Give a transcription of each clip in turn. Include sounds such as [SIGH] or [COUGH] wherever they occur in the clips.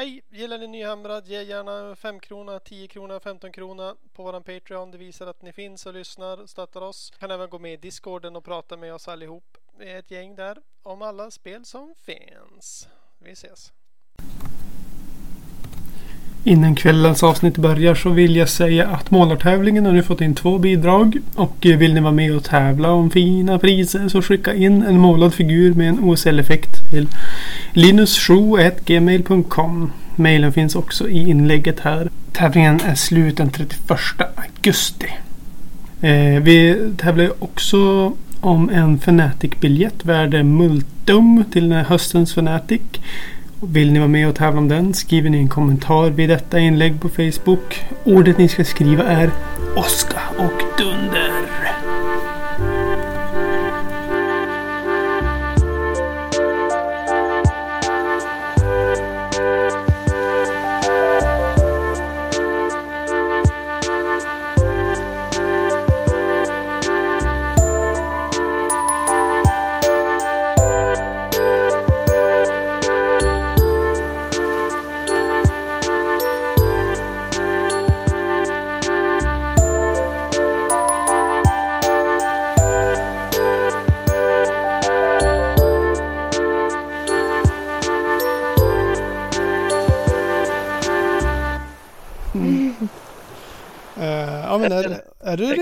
Hej! Gillar ni Nyhamrad? Ge gärna 5 krona, 10 krona, 15 krona på våran Patreon. Det visar att ni finns och lyssnar och stöttar oss. Kan även gå med i Discorden och prata med oss allihop. Vi är ett gäng där om alla spel som finns. Vi ses! Innan kvällens avsnitt börjar så vill jag säga att målartävlingen har nu fått in två bidrag. Och eh, vill ni vara med och tävla om fina priser så skicka in en målad figur med en OSL-effekt till linus7gmail.com. Mailen finns också i inlägget här. Tävlingen är slut den 31 augusti. Eh, vi tävlar ju också om en Fnatic-biljett värd multum till höstens Fnatic. Vill ni vara med och tävla om den skriver ni en kommentar vid detta inlägg på Facebook. Ordet ni ska skriva är Oskar och Dunder.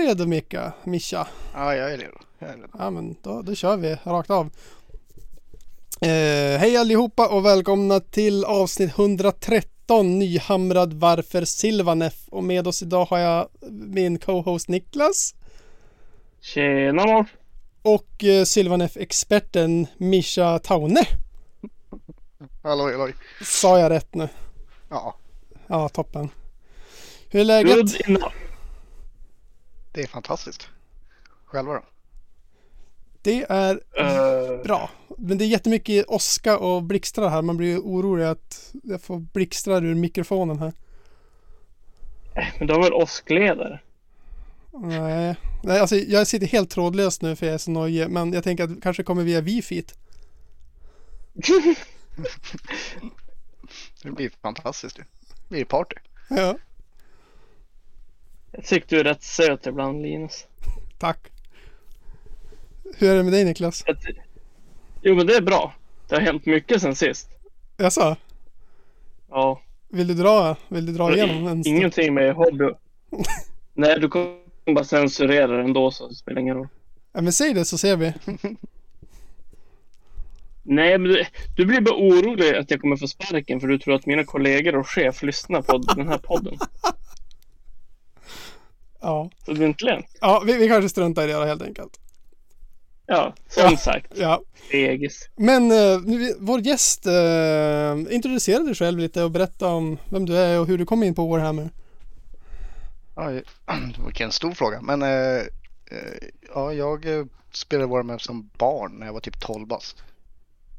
Redo Mika? Mischa? Ja jag är redo. Jag är redo. Ja men då, då kör vi rakt av. Uh, hej allihopa och välkomna till avsnitt 113 Nyhamrad Varför Silvanef och med oss idag har jag min co-host Niklas. Tjena Och uh, Sylvanef-experten Mischa Taune. Halloj halloj. Sa jag rätt nu? Ja. Ja, toppen. Hur är läget? Good enough. Det är fantastiskt. Själva då? Det är Uh, bra. Men det är jättemycket åska och blixtrar här. Man blir orolig att jag får blixtrar ur mikrofonen här. [LAUGHS] men du har väl åskledare? Nej, Nej alltså jag sitter helt trådlöst nu för jag är så nojig. Men jag tänker att det kanske kommer via wifi. [LAUGHS] Det blir fantastiskt det. Det blir party. Ja, Jag tycker du är rätt söt ibland Linus. tack. Hur är det med dig Niklas? Jo men det är bra. Det har hänt mycket sen sist. Jaså? Ja. Vill du dra, vill du dra igenom en? Ingenting med hobby. [LAUGHS] Nej du kommer bara censurera det ändå så det spelar ingen roll. Ja, men säg det så ser vi. [LAUGHS] Nej men du, du blir bara orolig att jag kommer få sparken för du tror att mina kollegor och chef lyssnar på den här podden. [LAUGHS] Ja, Så det är inte lönt. ja vi, vi kanske struntar i det då, helt enkelt. Ja, som Ja. sagt. Ja, Fegis. men eh, nu, vår gäst, uh, introducera dig själv lite och berätta om vem du är och hur du kom in på Warhammer. Ja, [CLEARS THROAT] vilken stor fråga. Men eh, eh, ja, jag eh, spelade Warhammer som barn när jag var typ 12 bast.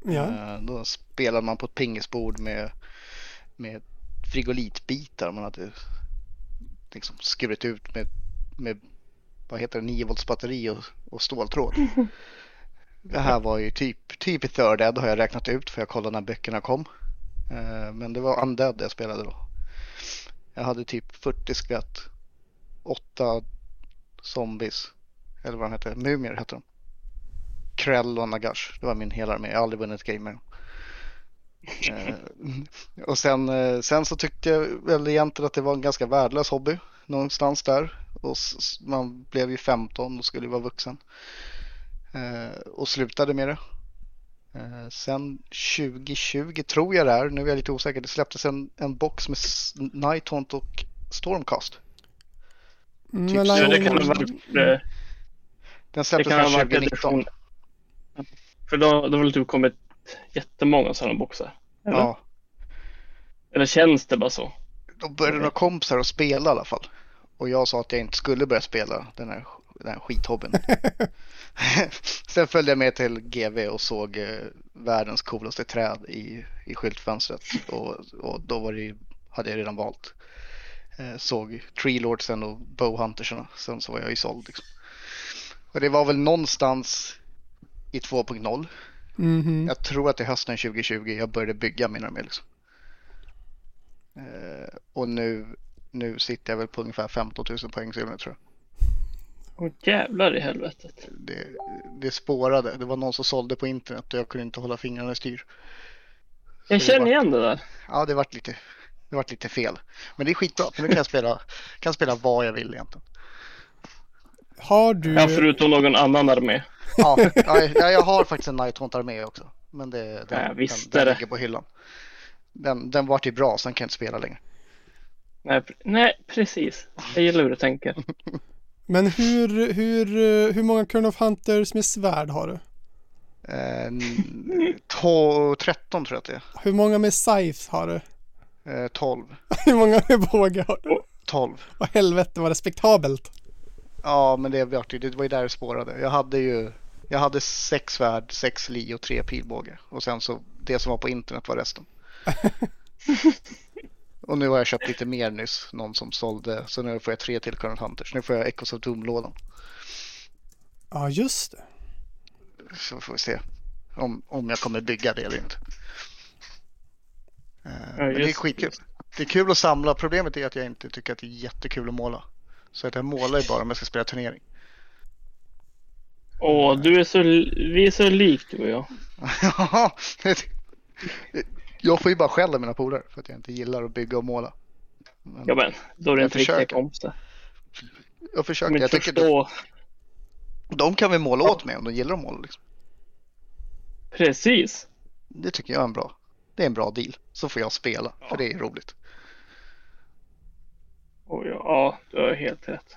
Ja, Eh, då spelade man på ett pingisbord med, med frigolitbitar. Man hade liksom skurit ut med, med vad heter det, 9 volts batteri och, och ståltråd. [LAUGHS] Det här var ju typ, typ i third ed har jag räknat ut för jag kollade när böckerna kom. Eh, Men det var undead jag spelade då. Jag hade typ 40 skelett, 8 zombies, eller vad de hette, mumier hette de. Krell och Nagash, det var min hela armé. Jag har aldrig vunnit gamer. Eh, och sen, eh, sen så tyckte jag väl egentligen att det var en ganska värdelös hobby någonstans där. Och man blev ju 15 och skulle vara vuxen. Eh, och slutade med det. Eh, sen 2020 tror jag det är, nu är jag lite osäker, det släpptes en, en box med Nighthaunt och Stormcast. Mm, typ men så Så det kan ha varit, eh, Den det släpptes varit 2019. edition. För då, då har väl typ kommit jättemånga sådana boxar. Eller? Ja, Eller känns det bara så? då började några kompisar att spela i alla fall. Och jag sa att jag inte skulle börja spela den här, den här skithobbyn. [LAUGHS] [LAUGHS] Sen följde jag med till GV och såg eh, världens coolaste träd i, i skyltfönstret. Och, och då var det, ju- hade jag redan valt. Eh, såg Tree Lordsen och Bowhuntersarna. Sen så var jag ju såld. Liksom. Och det var väl någonstans i 2.0. Mhm. Jag tror att det är hösten 2020 jag började bygga min armé. Liksom. Eh, och nu, nu sitter jag väl på ungefär 15 000 poäng silver tror jag. Åh jävlar i helvetet. Det, det spårade. Det var någon som sålde på internet och jag kunde inte hålla fingrarna i styr. Jag det känner var- igen det där. Ja, det vart lite, det vart lite fel. Men det är skitbra för nu kan jag spela, kan spela vad jag vill egentligen. Har du... Ja, förutom någon annan armé. Ja, [LAUGHS] ja, ja, jag har faktiskt en Nighthaunt-armé också. Men det, den, Ja, visst den, är den ligger på hyllan. Den, den vart ju bra, sen kan jag inte spela längre. Nej, nej, precis. Jag gillar hur du tänker. [LAUGHS] Men hur, hur, hur många Crown of Hunters med svärd har du? Eh, to- 13 tror jag att det Hur många med scythe har du? är. Eh, 12. [LAUGHS] Hur många med båge har du? 12. Vad helvete var respektabelt. Ja, men det, det var ju där det spårade. Jag hade ju jag hade sex svärd, sex li och tre pilbåge. Och sen så det som var på internet var resten. [LAUGHS] och nu har jag köpt lite mer nyss. Någon som sålde. Så nu får jag tre till Current Hunters. Nu får jag Echoes of Doom-lådan. Ja, just det. Så får vi se om, om jag kommer bygga det eller inte. Eh, men det är just- skitkul. Det är kul att samla. Problemet är att jag inte tycker att det är jättekul att måla. Så att jag målar ju bara om jag ska spela turnering. Åh, du är så, vi är så lik du och jag. [LAUGHS] Ja, jag får ju bara skäll av mina polare för att jag inte gillar att bygga och måla. Men Ja men, då är det inte riktiga kompisar. jag De försöker. Jag tycker de, förstå. de kan väl måla åt mig om de gillar att måla. Liksom. Precis. Det tycker jag är en bra. Det är en bra deal. Så får jag spela, för det är roligt. Ja, ja, du har helt rätt.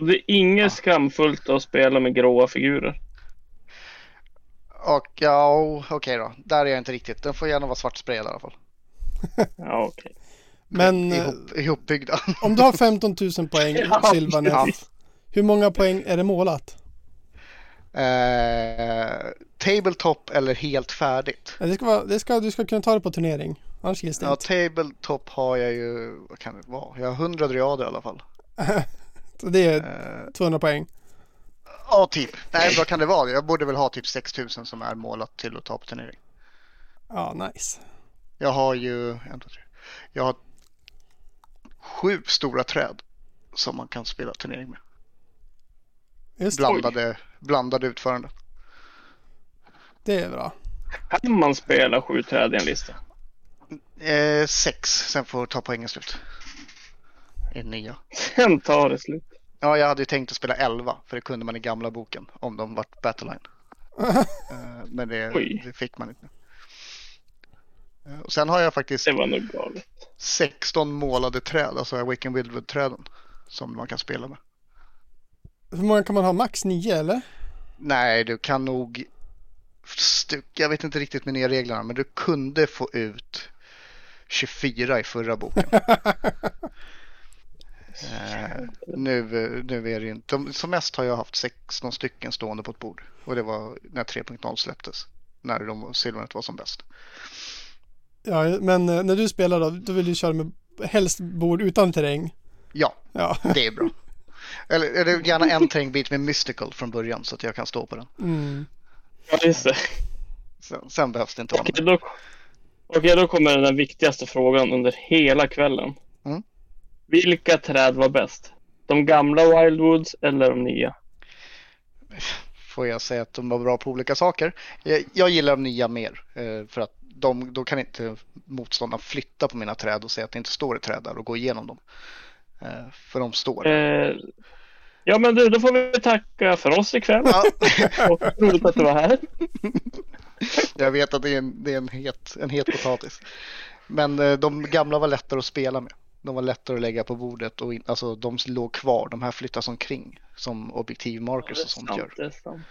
Och det är inget skamfullt att spela med gråa figurer. Och ja, okej då. Där är jag inte riktigt. Den får gärna vara svartsprayad i alla fall. [LAUGHS] Ja, okej. Men eh, Ihop, ihopbyggda. [LAUGHS] om du har 15 000 poäng Ja, Silvanet, ja. hur många poäng är det målat? eh, tabletop eller helt färdigt. Ja, Det ska vara, det ska, du ska kunna ta det på turnering. Annars gills det Ja, inte. tabletop har jag ju, vad kan det vara? Jag har 100 driader i alla fall. [LAUGHS] Så det är Eh, 200 poäng. Ja, typ. Nej, vad kan det vara? Jag borde väl ha typ 6000 som är målat till att ta på turnering. Ja, nice. Jag har ju, en, två, tre. Jag har sju stora träd som man kan spela turnering med. Just. Blandade, blandade utföranden. Det är bra. Kan man spela sju träd i en lista? Eh, sex, sen får ta poängen slut. I nya. Sen tar det slut. Ja, jag hade ju tänkt att spela 11 för det kunde man i gamla boken om de vart Battleline. [LAUGHS] Eh, men det, det fick man inte. Eh, Och sen har jag faktiskt Det var nog galet. 16 målade träd, alltså Awaken Wildwood-träden som man kan spela med. Hur många kan man ha? Max 9 eller? Nej, du kan nog... Jag vet inte riktigt med nya reglerna, men du kunde få ut 24 i förra boken. [LAUGHS] Eh, nu, nu är det inte... de- Som mest har jag haft 16 stycken stående på ett bord. Och det var när 3.0 släpptes. När de, Silvernet var som bäst. Ja, men eh, när du spelar då, då vill du köra med helst bord utan terräng. Ja, Ja. [LAUGHS] det är bra. Eller, eller gärna en terrängbit med Mystical från början så att jag kan stå på den. Mm. Ja, just det. Sen, sen behövs det inte vara Okej, då, okej, då kommer den viktigaste frågan under hela kvällen. Vilka träd var bäst? De gamla Wildwoods eller de nya? får jag säga att de var bra på olika saker. Jag, jag gillar de nya mer eh, för att de, då kan inte motståndaren flytta på mina träd och säga att det inte står ett träd där och gå igenom dem. Eh, För de står. Eh, ja, men du, då får vi tacka för oss ikväll. Ja, [LAUGHS] Och roligt att du var här. [LAUGHS] jag vet att det är en, det är en, het, en het potatis. Men de gamla var lättare att spela med. De var lättare att lägga på bordet och in, alltså de låg kvar. De här flyttas omkring som objektivmarkers och sånt gör. Sant.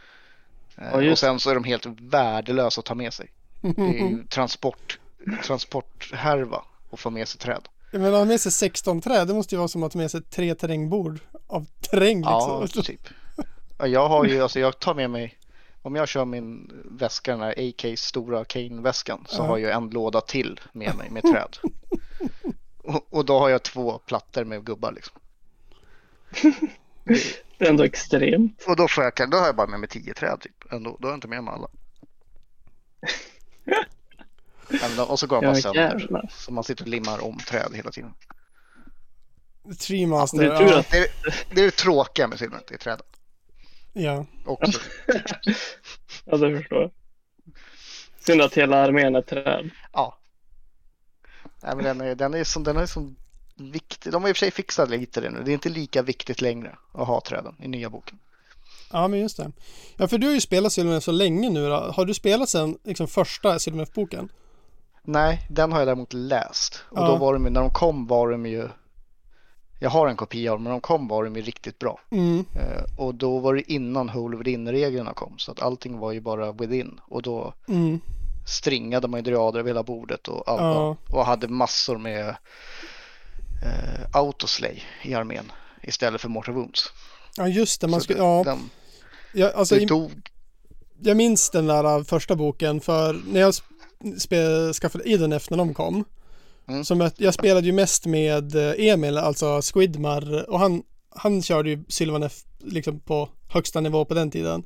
Eh, Ja, just och sen så är de helt värdelösa att ta med sig. Det är ju [LAUGHS] transport, transporthärva att få med sig träd. Jag menar, ha med sig 16 träd, det måste ju vara som att ha med sig tre terrängbord av terräng Ja, liksom. [LAUGHS] typ. Ja, Jag har ju, alltså jag tar med mig, om jag kör min väska, den här AK stora Kane-väskan, så Ja. har jag en låda till med mig med [LAUGHS] träd. Och, och då har jag två plattor med gubbar liksom. Det är ändå extremt. Och då får jag, då har jag bara med mig tio träd typ. Ändå, då har jag inte med mig alla. [LAUGHS] Men de- och så går bara Ja, sönder. jävlar. Så man sitter och limmar om träd hela tiden. Tree Master, Det är ja. att Det är det, är det tråkiga med Silvernet, det är träden. ja. Också. [LAUGHS] Ja, det förstår jag. Synd att hela armén är träd. Ja. Nej, men den är, den är som, den är som viktig. De har i och för sig fixat lite det nu. Det är inte lika viktigt längre att ha träden i nya boken. Ja, men just det. Ja, för du har ju spelat Sylvanef så länge nu då. Har du spelat sen liksom första Sylvanef-boken? Nej, den har jag däremot läst. Och Ja. då var de ju, när de kom var de ju jag har en kopia av dem, men de kom var de ju riktigt bra. Mm. Eh, och då var det innan Hole Within-reglerna kom, så att allting var ju bara within. Och då Mm. Stringade man ju dryader över hela bordet och allt. Ja. Och hade massor med eh, autoslay i armén istället för mortal wounds. Ja, just det. Man det- ja, den, ja, alltså, det i, dog, jag minns den där äh, första boken för när jag spe, skaffade Idonef när de kom. Mm. Så jag, spelade ju mest med eh, Emil, alltså Squidmar och han, han körde ju Sylvanef liksom på högsta nivå på den tiden.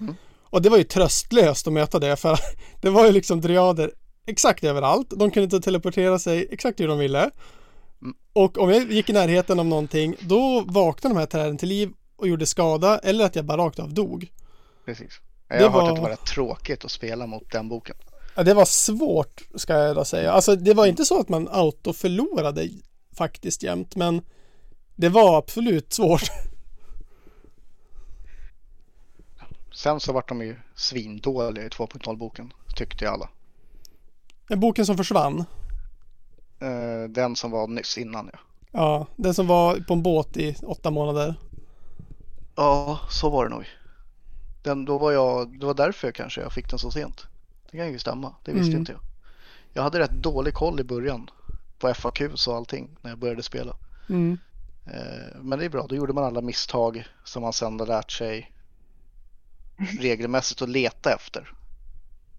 Mm. Och det var ju tröstlöst att möta det för [LAUGHS] det var ju liksom dryader exakt överallt. De kunde inte teleportera sig exakt hur de ville. Mm. Och om jag gick i närheten av någonting då vaknade de här träden till liv och gjorde skada eller att jag bara rakt av dog. precis. Det Jag har hört var- att det var rätt tråkigt att spela mot den boken. Ja, det var svårt ska jag då säga. Alltså det var inte så att man auto förlorade faktiskt jämt men det var absolut svårt. [LAUGHS] Sen så vart de ju svindåliga i 2.0-boken, tyckte ju alla. Boken som försvann. Eh, den som var nyss innan ja. Ja, den som var på en båt i åtta månader. Ja, så var det nog. Den, då var jag, det var därför kanske jag fick den så sent. Det kan ju stämma, det visste Mm. inte jag. Jag hade rätt dålig koll i början på FAQs och allting när jag började spela. Mm. Eh, Men det är bra, då gjorde man alla misstag som man sedan har lärt sig regelmässigt att leta efter.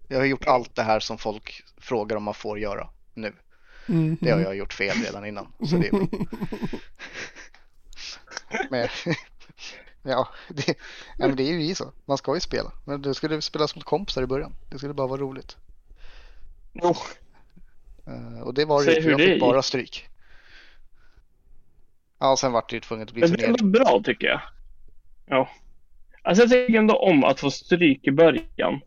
Jag har gjort allt det här som folk frågar om man får göra nu. Mm. Det har jag gjort fel redan innan, så det är bra. [LAUGHS] Men, ja, det, ja, men det är ju så. Man ska ju spela. Men du skulle spela mot kompisar i början. Det skulle bara vara roligt. Jo, Eh, Och det var det Säg ju, för hur jag det fick gick. bara stryk. Ja, sen vart det ju tvunget att bli men det ändå bra tycker jag. Ja. Alltså jag tycker ändå om att få stryk i början.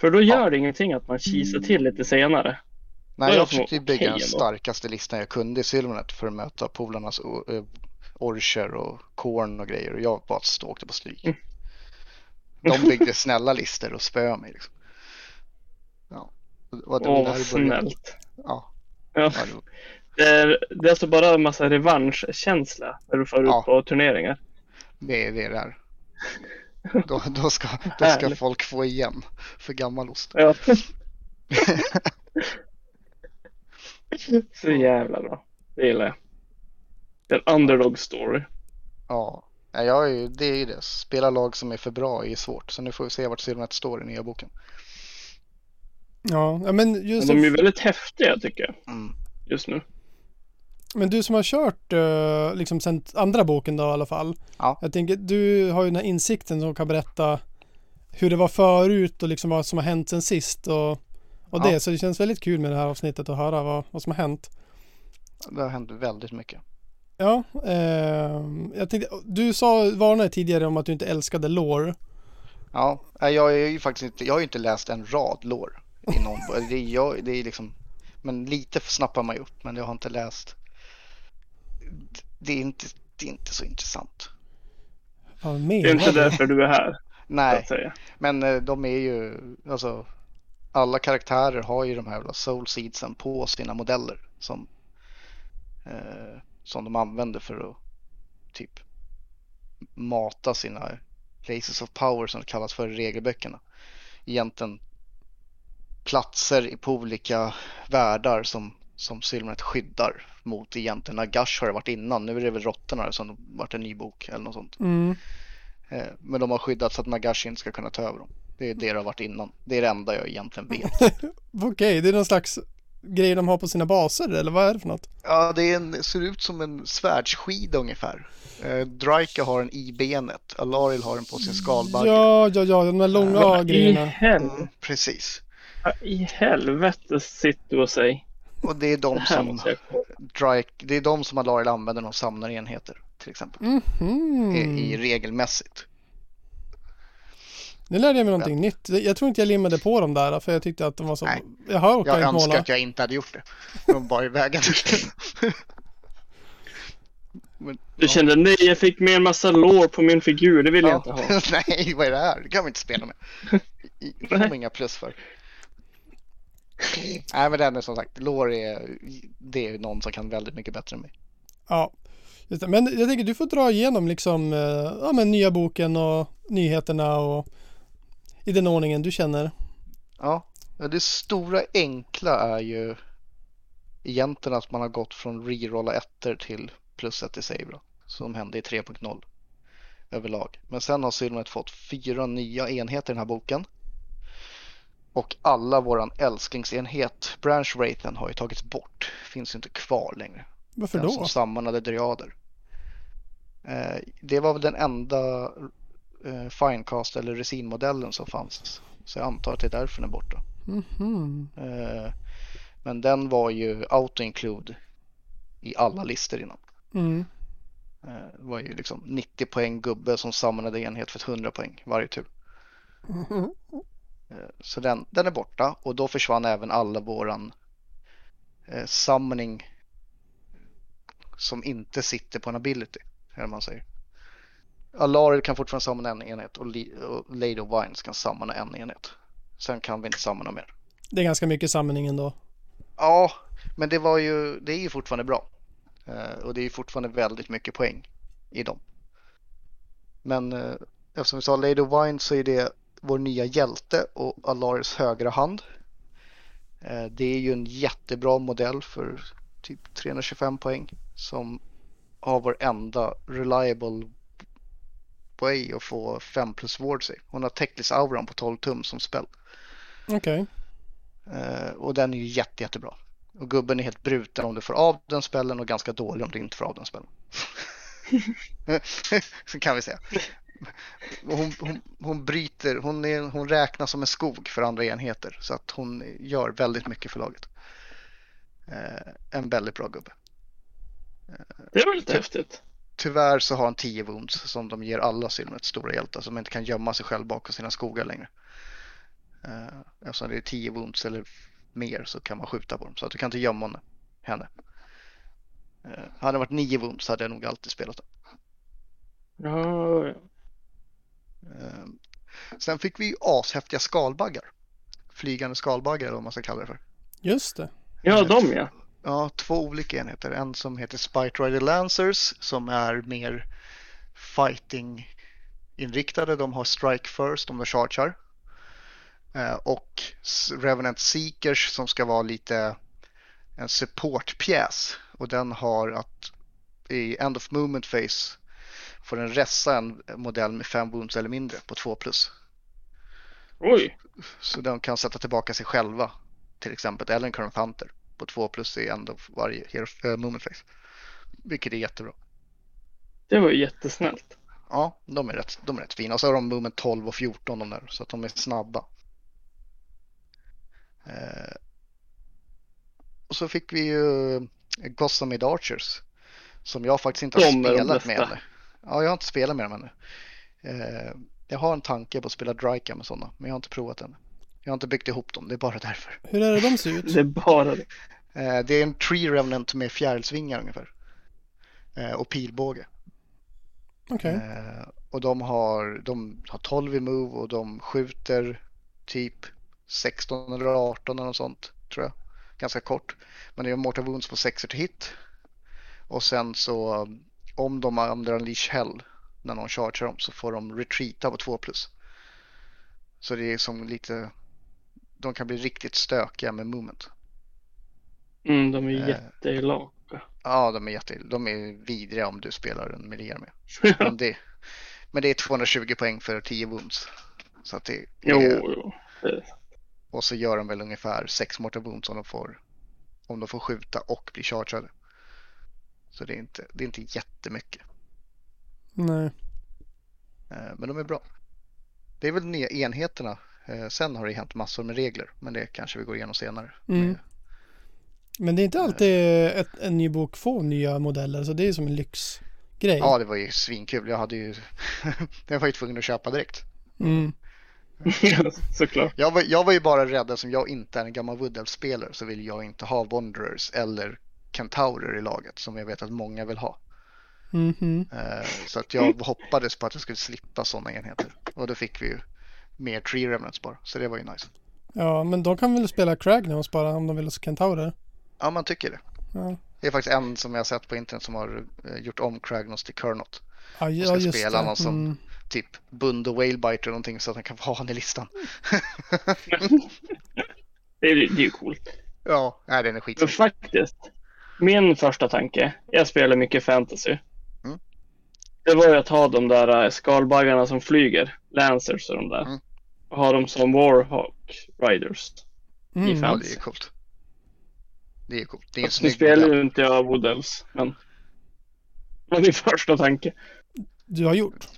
För då gör det ingenting att man kisar till lite senare. Nej, jag försökte bygga den starkaste listan jag kunde i Silvernet för att möta polarnas uh, orcher och korn och grejer och jag bara åkte på stryk. Mm. De [LAUGHS] byggde snälla listor och spöade mig liksom. Ja. Åh, vad började. snällt. Ja, Ja. ja, det är, det är alltså bara en massa revanschkänsla när du får Ja. ut på turneringar. det är det där. Då, då, ska, då ska folk få igen för gammal ost. Ja. [LAUGHS] Så jävla bra. Det gillar jag. En underdog story. Ja, jag är, ju- det är ju det. Spela lag som är för bra är svårt. Så nu får vi se vart Silvernet står i nya boken. Ja, men Men just de är ju väldigt häftiga tycker jag. Mm. Just nu. Men du som har kört eh, liksom sen andra boken då i alla fall. Ja. Jag tänker, du har ju den här insikten som kan berätta hur det var förut och liksom vad som har hänt sen sist och, och det. Ja. Så det känns väldigt kul med det här avsnittet att höra vad, vad som har hänt. Det har hänt väldigt mycket. Ja, eh, jag tänkte, du sa, varnade tidigare om att du inte älskade lore. Ja, jag är ju faktiskt inte, jag har ju inte läst en rad lore i någon det är, jag, det är liksom, men lite snappar man ju upp, men jag har inte läst. Det är inte, det är inte så intressant. Vad Det är menar inte därför du är här. Nej, men eh, de är ju, alltså, alla karaktärer har ju de här soul seedsen på sina modeller som, eh, som de använder för att typ mata sina places of power som det kallas för i regelböckerna. Egentligen platser på olika världar som, som Silvernet skyddar mot egentligen. Nagash har det varit innan, nu är det väl råttorna som varit en ny bok eller något sånt. Mm. Eh, Men de har skyddat så att Nagash inte ska kunna ta över dem. Det är det det har varit innan. Det är det enda jag egentligen vet. [LAUGHS] Okej, det är någon slags grej de har på sina baser eller vad är det för något? Ja, det är en, ser ut som en svärdsskida ungefär. Eh, Drika har en i benet, Alaril har den på sin skalbagge. Ja, ja, ja, de där långa i grejerna. helvete. Mm, precis. I helvete sitter du och säger. Och det är de som jag. Drake, det är de som Alariel använder när de samlar enheter till exempel. Mhm. I, I regelmässigt. Nu lärde jag mig någonting nytt. Jag tror inte jag limmade på dem där för jag tyckte att de var så... Nej. Jaha, och Jag önskar måla. att jag inte hade gjort det. De var i vägen. [LAUGHS] Men, Du kände nej, jag fick med en massa lår på min figur. Det vill jag inte ha. [LAUGHS] Nej, vad är det här? Det kan vi inte spela med. Det får inga plus för. [LAUGHS] Nej, men den är som sagt, är, det är någon som kan väldigt mycket bättre än mig. Ja. Men jag tänker du får dra igenom liksom eh, ja, men nya boken och nyheterna och i den ordningen du känner. Ja, det stora enkla är ju egentligen att man har gått från rerolla ettor till plus ett i save då, som hände i 3.0 överlag. Men sen har Sylvanet fått fyra nya enheter i den här boken. Och alla våran älsklingsenhet, branch raten, har ju tagits bort. Finns inte kvar längre. Varför Den då? som sammanade dryader. Eh, det var väl den enda eh, finecast eller resinmodellen som fanns. Så jag antar att det är därför den är borta. Mhm. Eh, men den var ju auto-include i alla listor innan. Mm. Eh, det var ju liksom 90 poäng gubbe som samlade enhet för 100 poäng varje tur. Mhm. Eh, så den, den är borta och då försvann även alla våran eh, summoning som inte sitter på en ability. Eller man säger. Alaril kan fortfarande summona en enhet och, och Lady of Vines kan summona en enhet. Sen kan vi inte summona mer. Det är ganska mycket samling ändå. Ja, men det var ju, det är ju fortfarande bra. Eh, och det är ju fortfarande väldigt mycket poäng i dem. Men eh, eftersom vi sa Lady of Wine så är det vår nya hjälte och Alaris högra hand. Eh, det är ju en jättebra modell för typ 325 poäng som har vår enda reliable way att få 5 plus ward sig. Hon har Techless Auron på 12 tum som spel. Okej. Eh, och den är ju jätte, jättebra. Och gubben är helt bruten om du får av den spellen och ganska dålig om du inte får av den spellen. [LAUGHS] [LAUGHS] Så kan vi säga. Hon, hon, hon bryter, hon, är, hon räknas som en skog för andra enheter så att hon gör väldigt mycket för laget. Eh, en väldigt bra gubbe. Det var lite häftigt. Tyvärr så har han 10 wounds som de ger alla Sylvanet stora hjältar som inte kan gömma sig själv bakom sina skogar längre. Uh, eftersom det är 10 wounds eller mer så kan man skjuta på dem så att du kan inte gömma henne. Uh, hade det varit 9 wounds hade jag nog alltid spelat den. Ja, sen fick vi ju ashäftiga skalbaggar. Flygande skalbaggar eller vad man ska kalla det för. Just det. ja de ja. Ja, två olika enheter. En som heter Spite Rider Lancers som är mer fighting inriktade. De har strike first om de chargear. Eh, och Revenant Seekers som ska vara lite en supportpjäs. Och den har att i End of Movement Phase får den ressa en modell med fem wounds eller mindre på 2 plus. Oj. Så de kan sätta tillbaka sig själva till exempel. Eller en Current Hunter på 2 plus i End of varje hero, äh, Movement Phase. Vilket är jättebra. Det var ju jättesnällt. Ja, de är, rätt, de är rätt fina. Och så har de Movement 12 och 14 de där. Så att de är snabba. Eh, och så fick vi ju Gossamed Archers. Som jag faktiskt inte har De spelat med ännu. Ja, jag har inte spelat med dem ännu. Eh, jag har en tanke på att spela Dryka med sådana. Men jag har inte provat än. Jag har inte byggt ihop dem. Det är bara därför. Hur är det de ser ut? [LAUGHS] Det är bara det. Eh, det är en Tree Revenant med fjärilsvingar ungefär. Eh, och pilbåge. Okej. Eh, och de har, de har 12 i move och de skjuter typ 16 eller 18 eller något sånt tror jag. Ganska kort. Men det är mortal wounds på 6 till hit. Och sen så om de använder unleash hell när någon chargear dem så får de retreata på 2 plus. Så det är som lite, de kan bli riktigt stökiga med movement. Mm, de är Eh. jätteelaka. Ja, de är jätte, de är vidriga om du spelar en miljö med. [LAUGHS] Men det, men det är 220 poäng för 10 wounds. Så att det, det Jo, är, jo. Och så gör de väl ungefär 6 mortal wounds om de får, om de får skjuta och bli chargeade. Så det är inte, det är inte jättemycket. Nej. Eh, Men de är bra. Det är väl nya enheterna Eh, sen har det hänt massor med regler, men det kanske vi går igenom senare. Mm. Men det är inte alltid ett, en ny bok får nya modeller, så det är som en lyxgrej. Ja, det var ju svinkul. Jag hade ju, [LAUGHS] jag var ju tvungen att köpa direkt. Mm. Såklart. Jag var, jag var ju bara rädd eftersom jag inte är en gammal Woodell-spelare så vill jag inte ha Wanderers eller Kentaurer i laget som jag vet att många vill ha. Mhm. Eh, Så att jag hoppades på att jag skulle slippa sådana enheter. Och då fick vi ju mer Tree Remnants bara. Så det var ju nice. Ja, men de kan väl spela Cragnos bara om de vill ha Kentaurer. Ja, man tycker det. Ja, Det är faktiskt en som jag har sett på internet som har eh, gjort om Kragnos till Kernot. ja, ja ska just spela det. någon som- Mm. Typ Bund och Whalebiter eller någonting så att han kan få ha han i listan. [LAUGHS] Det är, det är ju coolt. Ja, nej, den är skitsnygg. faktiskt, min första tanke, jag spelar mycket fantasy. Mm. Det var ju att ha de där äh, skalbaggarna som flyger, Lancers och de där. Mm. Och ha dem som Warhawk Riders. Mm. i Ja, fan. det är coolt. Det är coolt. Det är en Nu snygg spelar modell. ju inte jag Woodells, men det var min första tanke. Du har gjort.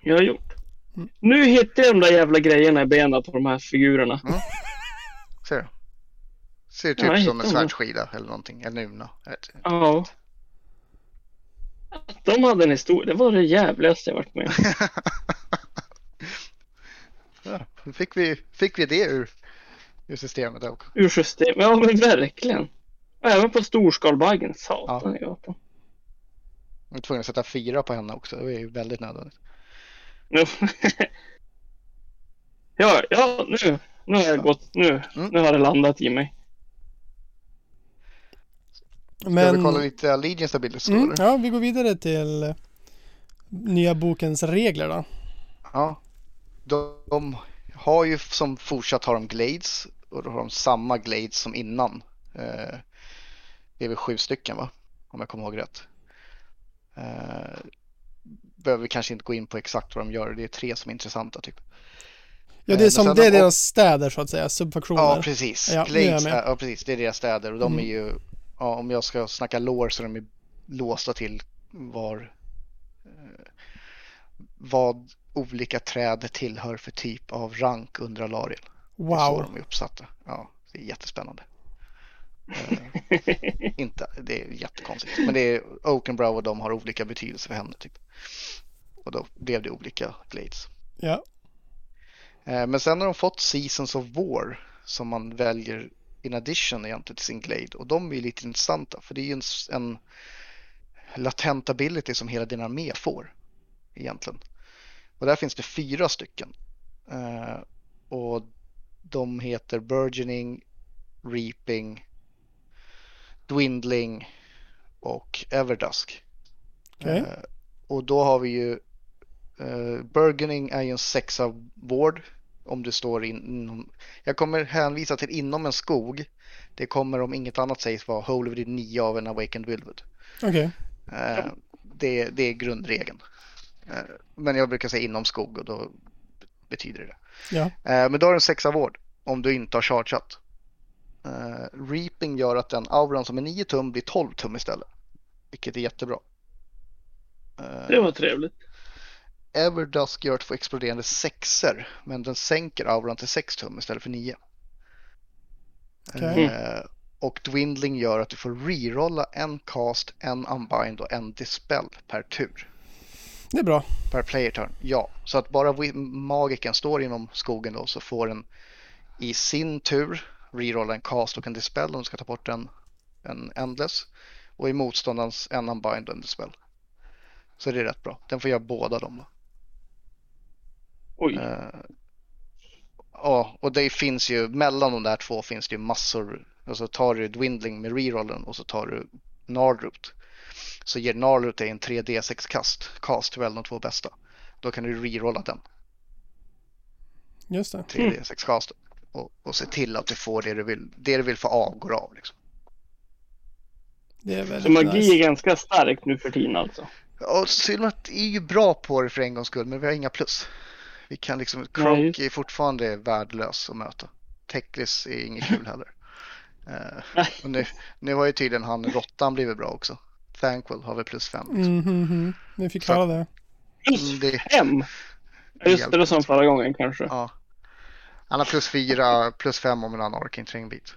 Jag har gjort. Mm. Nu hittar jag de där jävla grejerna i benen på de här figurerna. Du? Ser typ Ja, som en svärdsskida eller någonting. Eller Una. Jag vet inte. Ja. Att de hade en historia, det var det jävligaste jag varit med [LAUGHS] ja, fick vi, fick vi det ur, ur systemet också. ur system. Ja men verkligen. Även på storskalbaggen. Satan i gatan. Jag var tvungen att sätta fyra på henne också. Det var ju väldigt nödvändigt. [LAUGHS] Ja, ja nu. Nu har jag gått. Nu, Mm. nu har det landat i mig. Ska Men... vi kolla lite Allegiance abilities Mm, eller? ja, vi går vidare till eh, nya bokens regler då. Ja. De, de har ju som fortsatt har de Glades och då har de samma Glades som innan. Eh, det är väl sju stycken va? Om jag kommer ihåg rätt. Eh, behöver vi kanske inte gå in på exakt vad de gör. Det är tre som är intressanta typ. Ja, Eh, det är men som det är de- deras städer så att säga, subfaktioner. Ja, precis. Ja, Glades, ja, precis. Det är deras städer och de Mm. är ju, ja, om jag ska snacka lore så är de är låsta till var, eh, vad olika träd tillhör för typ av rank under Alariel. Det är så wow. de är uppsatta. Ja, det är jättespännande. Eh, [LAUGHS] inte, det är jättekonstigt. Men det är Oakenbrow och de har olika betydelse för henne typ. Och då blev det olika glades. Ja. Eh, Men sen har de fått Seasons of War som man väljer in addition egentligen till sin Glade och de är ju lite intressanta för det är ju en, en latent ability som hela din armé får egentligen. Och där finns det fyra stycken. Eh, och de heter Burgeoning, Reaping, Dwindling och Everdusk. Okej. Eh, och då har vi ju uh, Burgeoning är ju en sexa vård om du står in, inom. Jag kommer hänvisa till inom en skog. Det kommer om inget annat sägs vara the 9 av en Awakened Wildwood. Okej. Eh, det, det är grundregeln. Eh, men jag brukar säga inom skog och då betyder det. Ja. Eh, men då har du en sexa vård om du inte har chargeat. Eh, reaping gör att den auran som är 9 tum blir 12 tum istället. Vilket är jättebra. Det var trevligt. Everdusk gör att få exploderande sexer men den sänker auran till 6 tum istället för 9. Okej. Eh, och Dwindling gör att du får rerolla en cast, en unbind och en dispel per tur. Det är bra. Per player turn, ja. Så att bara magiken står inom skogen då så får den i sin tur rerolla en cast och en dispel om du ska ta bort en, en endless. Och i motståndarens en unbind och en dispel. Så det är rätt bra. Den får göra båda dem då. Oj. Eh, Ja, och det finns ju mellan de där två finns det ju massor. Alltså tar du Dwindling med rerollen och så tar du Nardroot. Så ger Nardroot dig en 3D6 kast, cast till väl de två bästa. Då kan du rerolla den Just det. 3D6 cast och, och se till att du får det du vill. Det du vill få av går av liksom. Det är Så magi nice. är ganska starkt nu för tiden alltså. Och Sylvat är ju bra på det för en gångs skull, men vi har inga plus. Vi kan liksom, just- är fortfarande värdelös att möta. Teklis är inget kul [LAUGHS] heller. Eh, och nu, nu har ju tydligen han Råttan blivit bra också. Thankful har vi plus fem. Liksom. Mm, mm, mm. Ni fick höra det. Plus Mm, det- fem! Just det, det som förra gången kanske. Ja. Han har plus fyra, plus fem om en annan Arcane terrängbit.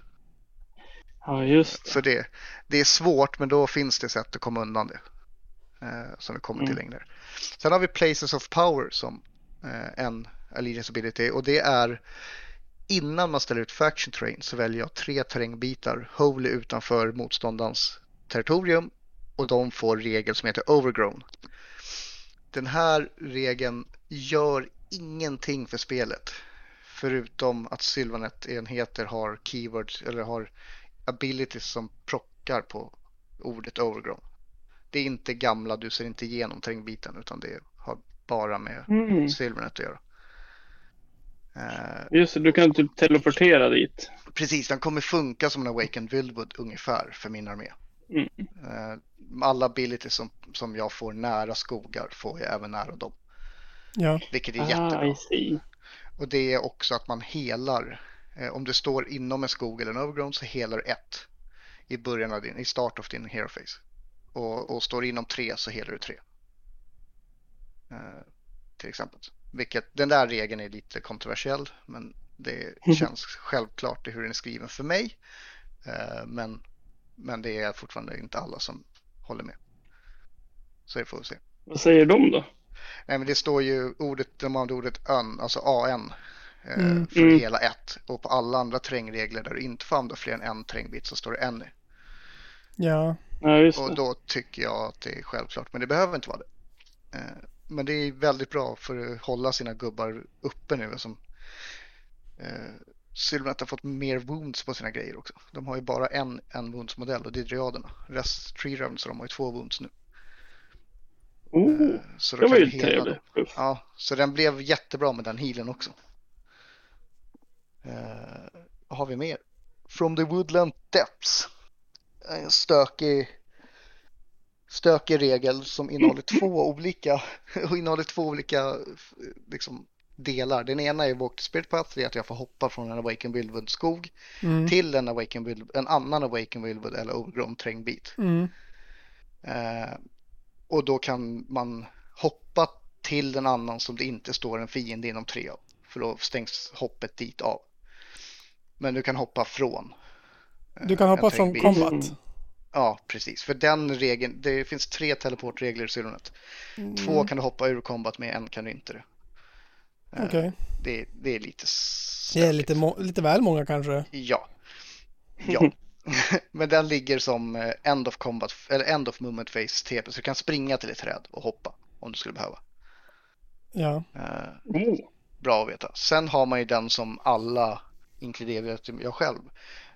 Ja, just det. Så det, det är svårt men då finns det sätt att komma undan det. Eh, som vi kommer till Mm. längre. Sen har vi Places of Power som Eh, en Allegiance Ability och det är innan man ställer ut Faction Terrain så väljer jag tre terrängbitar Holy utanför motståndarens territorium och de får regel som heter Overgrown. Den här regeln gör ingenting för spelet förutom att Sylvanet-enheter har keywords eller har abilities som prockar på ordet overgrown. Det är inte gamla, du ser inte igenom terrängbiten utan det är bara med Mm. Sylvanet att göra. Eh, Just det, du kan typ teleportera dit. precis, den kommer funka som en Awakened Wildwood ungefär för min armé. Mm. Eh, alla abilities som, som jag får nära skogar får jag även nära dem. Ja. Vilket är Ah, jättebra. Och det är också att man helar. Eh, om du står inom en skog eller en overgrown så helar du ett i början av din, i start of din hero phase. Och, och står inom tre så helar du tre. Eh, till exempel. Vilket, den där regeln är lite kontroversiell men det [LAUGHS] känns självklart i hur den är skriven för mig. Eh, men, men det är fortfarande inte alla som håller med. Så det får vi se. Vad säger de då? Nej men det står ju ordet, de använder ordet ön, alltså AN. eh, Mm. För Mm. hela ett. Och på alla andra terrängregler där du inte får använda fler än en terrängbit så står det en. Ja. Ja, just Och då tycker jag att det är självklart. Men det behöver inte vara det. Men det är väldigt bra för att hålla sina gubbar uppe nu. Som, eh, Sylvanet har fått mer wounds på sina grejer också. De har ju bara en, en wounds-modell och det är driaderna. Rest, Tree Ravens, så de har ju två wounds nu. Oh, Så det var ju trevligt. Ja, så den blev jättebra med den healen också. Eh, vad har vi mer? From the Woodland Depths. En stökig, stökig regel som innehåller två olika, [LAUGHS] och innehåller två olika liksom, delar. Den ena är Walk the Spirit Path, det är att jag får hoppa från en Awaken Wildwood skog Mm. till en, Awaken Wild, en annan Awaken Wildwood eller Overgrown terrängbit. Mm. Eh, och då kan man hoppa till en annan som det inte står en fiende inom tre av. För då stängs hoppet dit av. Men du kan hoppa från. eh, Du kan en hoppa från combat. Ja, precis. För den regeln, det finns tre teleportregler i Sylonet. Två Mm. kan du hoppa ur combat med, en kan du inte det. Eh, Okej. det, det är lite Det är stökigt. lite, lite väl många kanske. Ja. Ja. [LAUGHS] Men den ligger som eh, end of combat eller end of movement phase TP så du kan springa till ett träd och hoppa om du skulle behöva. Ja. Oh. bra att veta. Sen har man ju den som alla, inkluderat jag själv,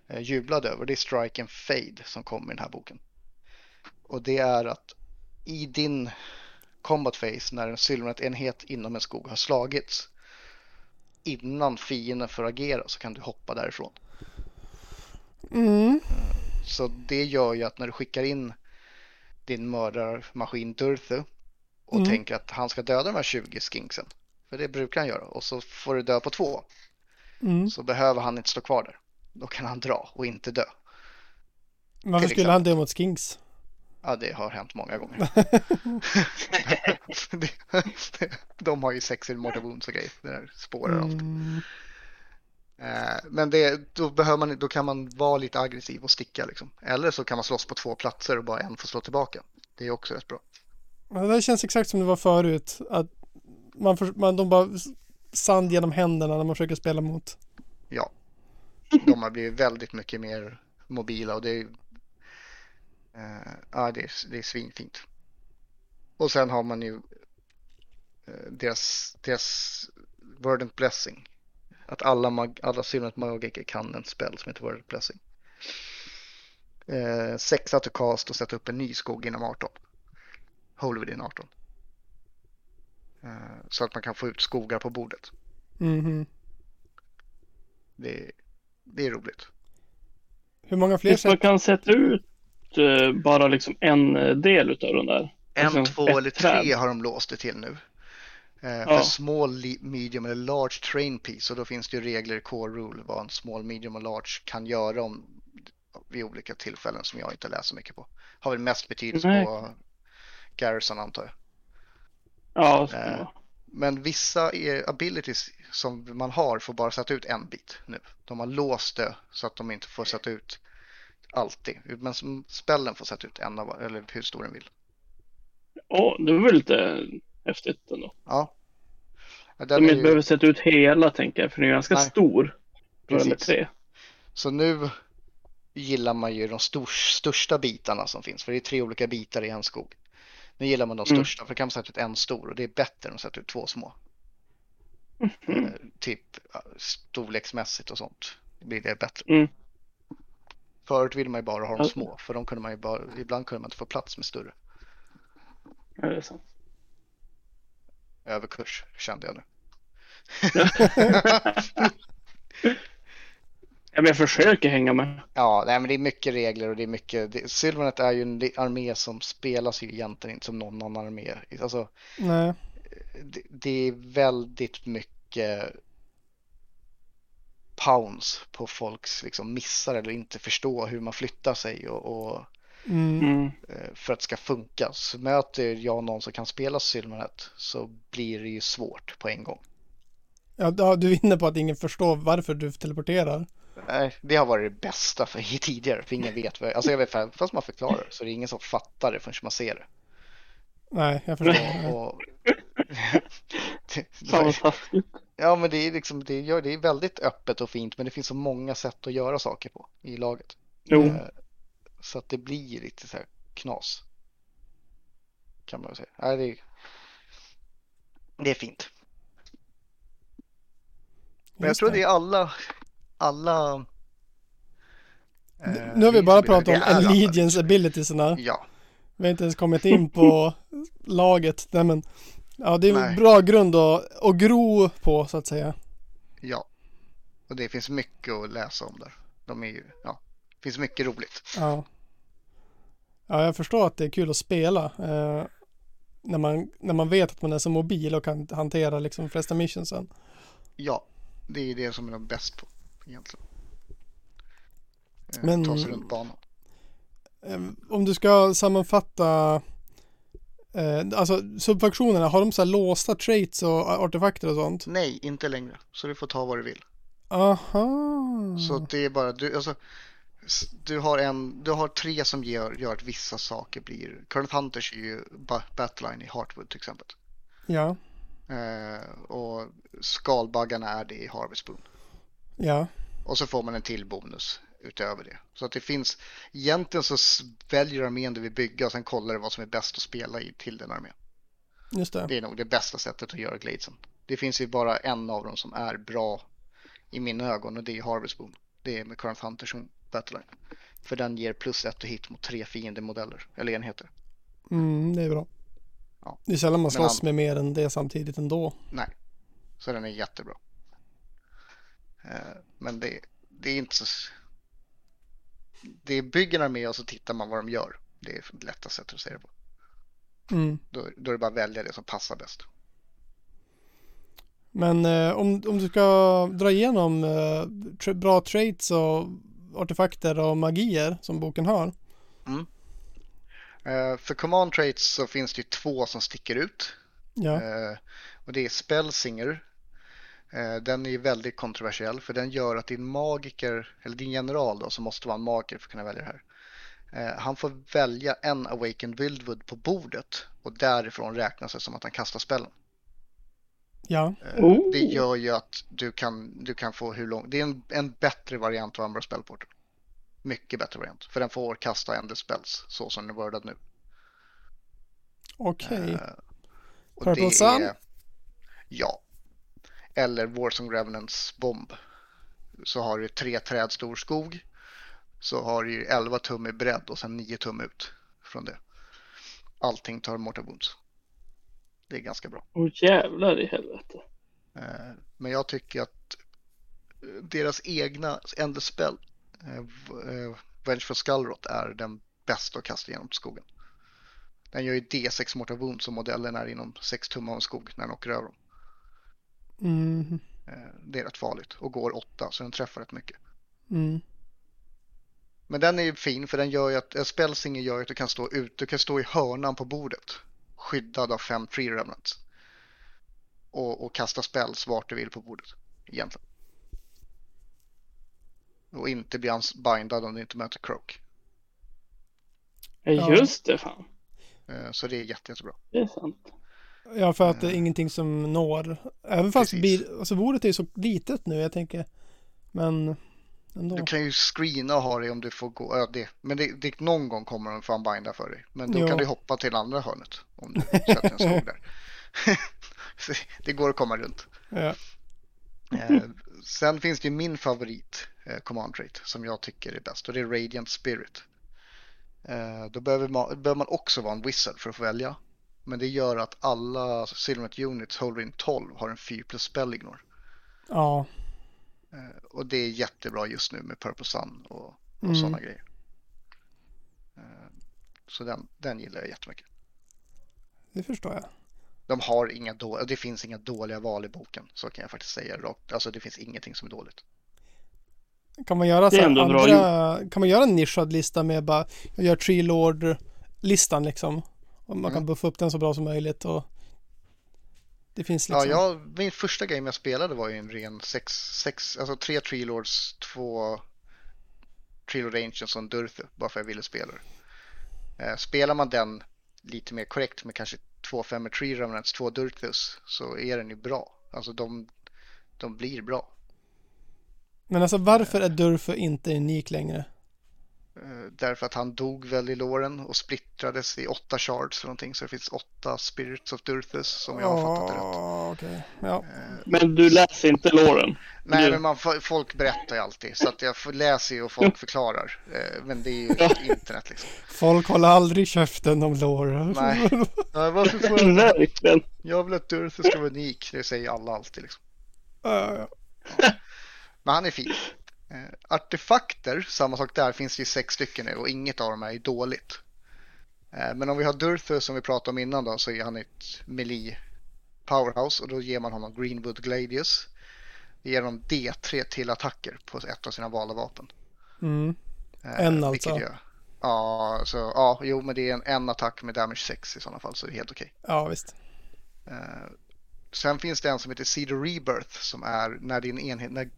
jublade över. Det är Strike and Fade som kommer i den här boken. Och det är att i din combat phase när en Sylvanet-enhet inom en skog har slagits innan fienden får agera så kan du hoppa därifrån. Mm. Så det gör ju att när du skickar in din mördarmaskin Durthu och Mm. tänker att han ska döda de här 20 skinksen, för det brukar han göra, och så får du dö på två, Mm. så behöver han inte stå kvar där. Då kan han dra och inte dö. Varför skulle han dö mot skinks? Ja, det har hänt många gånger. [LAUGHS] [LAUGHS] de har ju sex mortal wounds och grejer, det där spårar allt. Mm. Eh, Men det, då, behöver man, då kan man vara lite aggressiv och sticka liksom. Eller så kan man slåss på två platser och bara en får slå tillbaka. Det är också rätt bra. Ja, Det känns exakt som det var förut. Att man, för, man de bara sand genom händerna när man försöker spela mot. Ja, de har blivit väldigt mycket mer mobila och det är, eh, ja, det är, det är svinfint. Och sen har man ju eh, deras, deras Verdant Blessing. Att alla, mag, alla Silent Magiker kan en spel som heter Verdant Blessing. Eh, sexa to cast och sätta upp en ny skog inom 18. Holy within 18. Eh, så att man kan få ut skogar på bordet. Mhm. Det, det är roligt. Hur många fler Visst man sätt? kan sätta ut eh, bara liksom en eh, del utav den där? En, Liksom två eller tre träd. har de låst det till nu. Eh, Ja. För small, li- medium eller large train piece och då finns det ju regler core rule vad en small, medium och large kan göra om, vid olika tillfällen som jag inte läser så mycket på. Har väl mest betydelse Nej. på Garrison antar jag. Ja, så Men vissa abilities som man har får bara sätta ut en bit nu. De har låst det så att de inte får sätta ut alltid. Men spellen får sätta ut en av eller hur stor den vill. Ja, det var lite häftigt ändå. Ja. Ja, De Den är inte ju, behöver sätta ut hela tänker jag, för den är ganska Nej. stor. Precis. tre. Så nu gillar man ju de stor, största bitarna som finns. För det är tre olika bitar i en skog. Nu gillar man de Mm. största för då kan man sätta ut en stor och det är bättre än att sätta ut två små. Eh, typ storleksmässigt och sånt. Blir det bättre. Mm. Förut ville man ju bara ha de små för de kunde man ju bara, ibland kunde man inte få plats med större. Ja, det är sant. Överkurs kände jag nu. [LAUGHS] [LAUGHS] [LAUGHS] Ja, men jag försöker hänga med. Ja, nej, men det är mycket regler och det är mycket. Det, Sylvanet är ju en armé som spelas ju egentligen inte som någon annan armé. Alltså, Nej. det, det är väldigt mycket pounds på folks liksom missar eller inte förstå hur man flyttar sig och, och Mm. Mm. eh, för att det ska funka. Så möter jag någon som kan spela Sylvanet så blir det ju svårt på en gång. Ja, ja, du är inne på att ingen förstår varför du teleporterar. Nej, det har varit det bästa för [LAUGHS] tidigare, för ingen vet vad, alltså jag vet fast man förklarar så det är ingen som fattar det förrän man ser det. Nej, jag förstår. Och... [LAUGHS] ja, men det är liksom, det, gör, det är väldigt öppet och fint, men det finns så många sätt att göra saker på i laget. Jo. Eh, Så att det blir lite så här knas. Kan man väl säga. Nej, det, är, det är fint. Men jag tror det är alla, alla. Nu- eh, Nu har vi bara pratat om. Allegiance abilitiesarna. Ja, Vi har inte ens kommit in på [LAUGHS] laget. Nej, men, ja, det är en bra grund att, att gro på så att säga. ja. Och det finns mycket att läsa om där. De är ju, ja, det finns mycket roligt. Ja. Ja, jag förstår att det är kul att spela. Eh, när, man, när man vet att man är så mobil och kan hantera liksom flesta missionsen. Ja, det är det som är de bäst på egentligen. Eh, Men- Ta sig runt banan. Eh, om du ska sammanfatta eh, alltså subfaktionerna, har de så här låsta traits och artefakter och sånt? Nej, inte längre. Så du får ta vad du vill. Aha. Så det är bara du, alltså, du har en, du har tre som gör, gör att vissa saker blir, Current Hunters är ju ba- Battleline i Heartwood till exempel. Ja, Eh, och skalbaggarna är det i Harvest Boon. Ja, Och så får man en till bonus utöver det. Så att det finns, egentligen så väljer armén du vill bygga och sen kollar du vad som är bäst att spela i till den armén. just det. Det är nog det bästa sättet att göra Gladesen. Det finns ju bara en av dem som är bra i mina ögon och det är Harvest Boon. Det är med Current Hunter som Battleline. För den ger plus ett och hit mot tre fiendemodeller, eller enheter. Mm, det är bra. Ja. Det är sällan man slåss han- med mer än det samtidigt ändå. Nej, så den är jättebra. Eh, Men det, det är inte så... Det är bygger en armé och så tittar man vad de gör. Det är det lättaste sättet att se det på. Mm. Då, då är det bara att välja det som passar bäst. Men eh, om, om du ska dra igenom eh, tra- bra traits och artefakter och magier som boken har. Eh, För command traits så finns det ju två som sticker ut. Ja, Eh, och det är Spellsinger. Eh, den är ju väldigt kontroversiell för den gör att din magiker, eller din general då, som måste vara en magiker för att kunna välja det här. Eh, han får välja en Awakened Wildwood på bordet och därifrån räknas det som att han kastar spellen. ja, Eh, Oh. Det gör ju att du kan, du kan få hur lång, det är en, en bättre variant av Umbra Spellportal. Mycket bättre variant, för den får kasta Endless Spells så som den är wordad nu. okej. Eh, och Purple det Sun? är- Ja. Eller Warsong Revenants bomb. Så har du tre träd stor skog. Så har du 11 tum i bredd och sen 9 tum ut från det. Allting tar Mortal Wounds. Det är ganska bra. Åh jävlar i helvete. Eh, Men jag tycker att eh, deras egna Endless Spell, eh, v- eh, Vengeful Skullrot, är den bästa att kasta genom skogen. Den gör ju D6 Mortal Wounds och modellen är inom 6 tum av en skog när den åker över dem. Mm, Eh, Det är rätt farligt och går 8 så den träffar rätt mycket. mm, Men den är ju fin för den gör ju att, Spellsinger gör ju att du kan stå ut, du kan stå i hörnan på bordet. Skyddad av fem free remnants. och, och kasta spells vart du vill på bordet. Egentligen. Och inte bli bindad om du inte möter Croak. Just det fan. Eh, Så det är jätte, jättebra. Det är sant. Ja, för att det är ingenting som når. Även fast Precis. bil, alltså bordet är ju så litet nu, jag tänker. Men ändå. Du kan ju screena och ha det om du får gå. Ja, det. Men det, det, någon gång kommer de fan binda för dig. Men då Ja. kan du hoppa till andra hörnet. Om du sätter en skog där. [LAUGHS] Det går att komma runt. Ja. Eh, sen finns det ju min favorit eh, command trait som jag tycker är bäst och det är Radiant Spirit. Eh, då behöver man, behöver man också vara en wizard för att få välja. Men det gör att alla Silvernet Units Holder in 12 har en 4 plus spell ignore. ja. Eh, och det är jättebra just nu med Purple Sun och, och Mm. sådana grejer. Eh, så den, den gillar jag jättemycket. Det förstår jag. De har inga då, det finns inga dåliga val i boken, så kan jag faktiskt säga rakt. Alltså det finns ingenting som är dåligt. Kan man göra så bra andra, kan man göra en nischad lista med bara, jag gör Tree Lord-listan liksom. Och man kan Mm. buffa upp den så bra som möjligt och det finns Ja, liksom. jag, min första game jag spelade var ju en ren sex, sex alltså tre Tree Lords, två Tree Lord Ancients och en Durthu, bara för jag ville spela det. Eh, spelar man den lite mer korrekt med kanske två femmor Tree Remnants, två Durthus, så är den ju bra. Alltså de, de blir bra. Men alltså varför är Durfö inte unik längre? Eh, Därför att han dog väl i låren och splittrades i åtta shards eller någonting. Så det finns åtta spirits of Durthus som jag har fattat det rätt. Ja, okej. Ja. Eh, Men du läser inte låren. Nej, Du- men man, folk berättar ju alltid. Så att jag läser ju och folk förklarar. Eh, Men det är ju internet liksom. Folk håller aldrig käften om lore. Nej. [LAUGHS] Ja, varför får jag... Verkligen. jag vill att Durthus ska vara unik. Det säger alla alltid liksom. Ja, Men han är fin. Eh, Artefakter, samma sak där, finns det ju sex stycken nu och inget av dem är ju dåligt. Eh, Men om vi har Durthus som vi pratade om innan då så är han ett melee powerhouse och då ger man honom Greenwood Gladius. Det ger honom D3 till attacker på ett av sina valda vapen. mm. Eh, En alltså? Gör, ja, så, ja, jo men det är en, en attack med damage 6 i sådana fall så det är helt okej. ja, visst. Sen finns det en som heter Cedar Rebirth som är när din enhet, när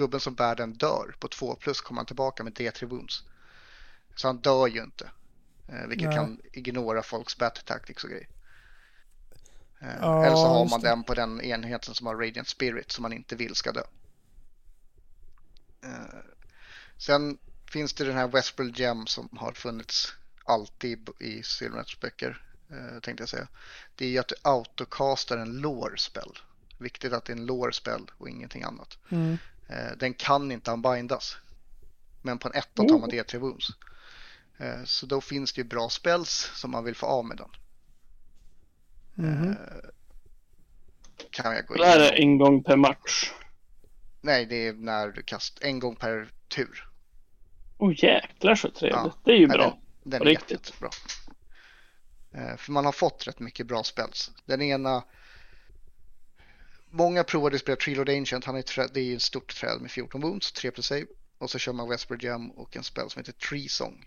gubben som bär den dör på 2 plus kommer han tillbaka med D3 wounds. Så han dör ju inte. Eh, vilket Nej. kan ignora folks battle tactics och grejer. Eh, Ja, eller så har man den på den enheten som har Radiant Spirit som man inte vill ska dö. Eh, sen finns det den här Westbrook Gem som har funnits alltid i Silvernets böcker. Tänkte jag säga. Det är ju att du autocastar en lore spell. Viktigt att det är en lore spell och ingenting annat. Mm. Eh, den kan inte unbindas. Men på en etta tar man D3 wounds. Eh, så då finns det ju bra spells som man vill få av med den. Eh, kan jag gå Det här är in en gång per match. Nej, det är när du kastar en gång per tur. Åh jäklar så trevligt. Ja. Det är ju Nej, bra. Den, den är riktigt. jätte, jättebra. Eh, För man har fått rätt mycket bra spells. Den ena... Många provade att spela Trilord Ancient. Han är trä... Det är ett stort träd med 14 wounds, 3 plus save. Och så kör man Westbrook Gem och en spel som heter Tree Song.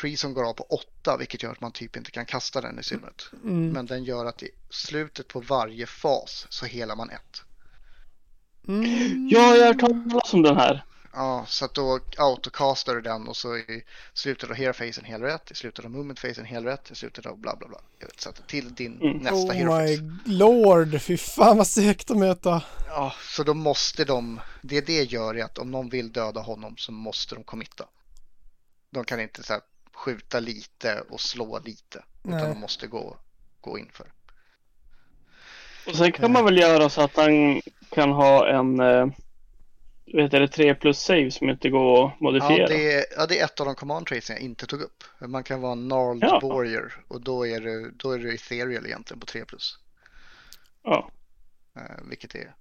Tree Song går av på 8 vilket gör att man typ inte kan kasta den i synnerhet. Mm. Men den gör att i slutet på varje fas så helar man ett. Mm. Ja, jag har hört talas om den här. Ja, så att då autocastar du den och så i slutet av hero phase en hel rätt, i slutet av movement phase en hel rätt, i slutet av bla bla bla. Så att till din Mm. nästa Oh hero my phase. lord, fy fan vad segt att möta. Ja, så då måste de, det det gör är att om någon vill döda honom så måste de committa. De kan inte så här skjuta lite och slå lite, utan Nej. de måste gå, gå in för. Och sen kan man väl göra så att han kan ha en eh, vet du, det 3 plus save som inte går att modifiera. Ja det, är, ja, det är ett av de command traits jag inte tog upp. Man kan vara en gnarled Ja. warrior och då är det, då är det ethereal egentligen på 3 plus. Ja. Eh, vilket är,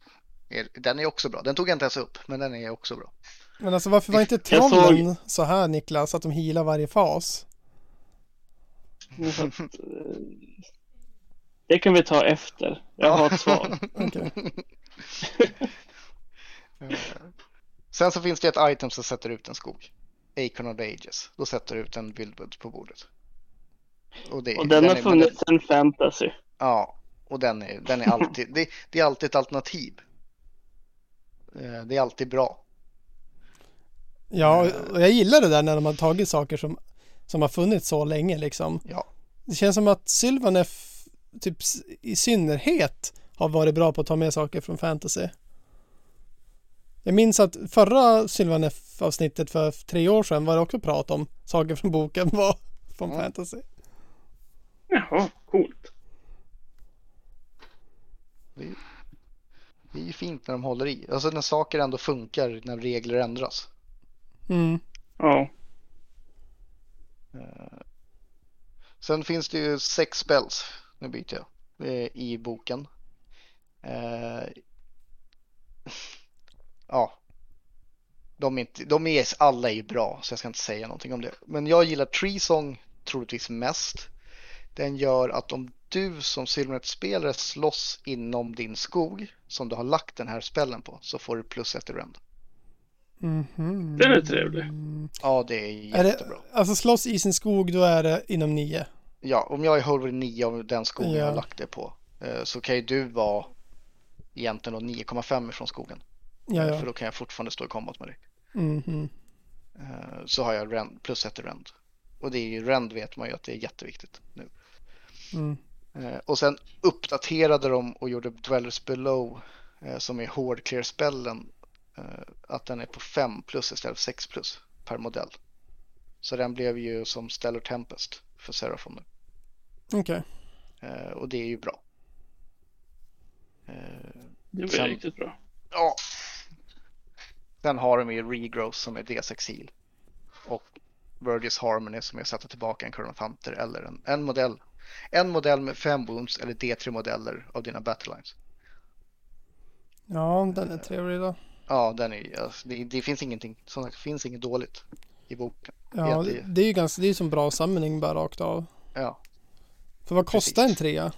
är, den är också bra. Den tog jag inte ens upp, men den är också bra. Men alltså varför var inte trollen så här Niklas, att de healar varje fas? Eh, Det kan vi ta efter. Jag har ett svar. [LAUGHS] [LAUGHS] Eh, Sen så finns det ett item som sätter ut en skog. Acorn of the Ages. Då sätter du ut en Wildwood på bordet. Och, det, Och den har är- funnits sedan fantasy. Ja, Och den är, den är alltid, det, det är alltid ett alternativ. Eh, Det är alltid bra. Ja, och jag gillar det där när de har tagit saker som, som har funnits så länge liksom. Ja, Det känns som att Sylvanef typ s- i synnerhet har varit bra på att ta med saker från fantasy. Jag minns att förra Sylvanef-avsnittet för tre år sedan var det också prat om saker från boken var från Ja. fantasy. Jaha, coolt. det är ju fint när de håller i. Alltså när saker ändå funkar när regler ändras. Mm. Ja. Sen finns det ju sex spells, nu byter jag, eh, i boken. Ja, de är, inte, de är alla är ju bra så jag ska inte säga någonting om det. Men jag gillar Tree Song troligtvis mest. Den gör att om du som Silvernet-spelare slåss inom din skog som du har lagt den här spellen på så får du plus ett i rend. Mhm. Den är trevlig. Ja, det är Är jättebra. det, alltså slåss i sin skog då är det inom nio. Ja, om jag är Holver 9 av den skogen jag Ja. har lagt det på eh, så kan ju du vara egentligen då 9,5 ifrån skogen. Ja, För ja. då kan jag fortfarande stå i combat med dig. Mhm. Eh, Så har jag rend, plus ett i rend. Och det är ju rend vet man ju att det är jätteviktigt nu. Mm. Eh, Och sen uppdaterade de och gjorde Dwellers Below eh, som är hård clear spellen att den är på 5 plus istället för 6 plus per modell. Så den blev ju som Stellar Tempest för Seraphon nu. Okej. Eh, Och det är ju bra. Det var Sen- riktigt bra. Ja. Sen har de ju Regrowth som är D6 heal. Och Virgis Harmony som är att sätta tillbaka en Current of Hunter eller en, en modell. En modell med fem wounds eller D3 modeller av dina battlelines. Ja, den är trevlig då. Ja, den är, alltså, det, det finns ingenting, som sagt, det finns inget dåligt i boken. Ja, det- det, är ju ganska, det är som bra samling bara rakt av. Ja, För vad kostar Precis. en trea?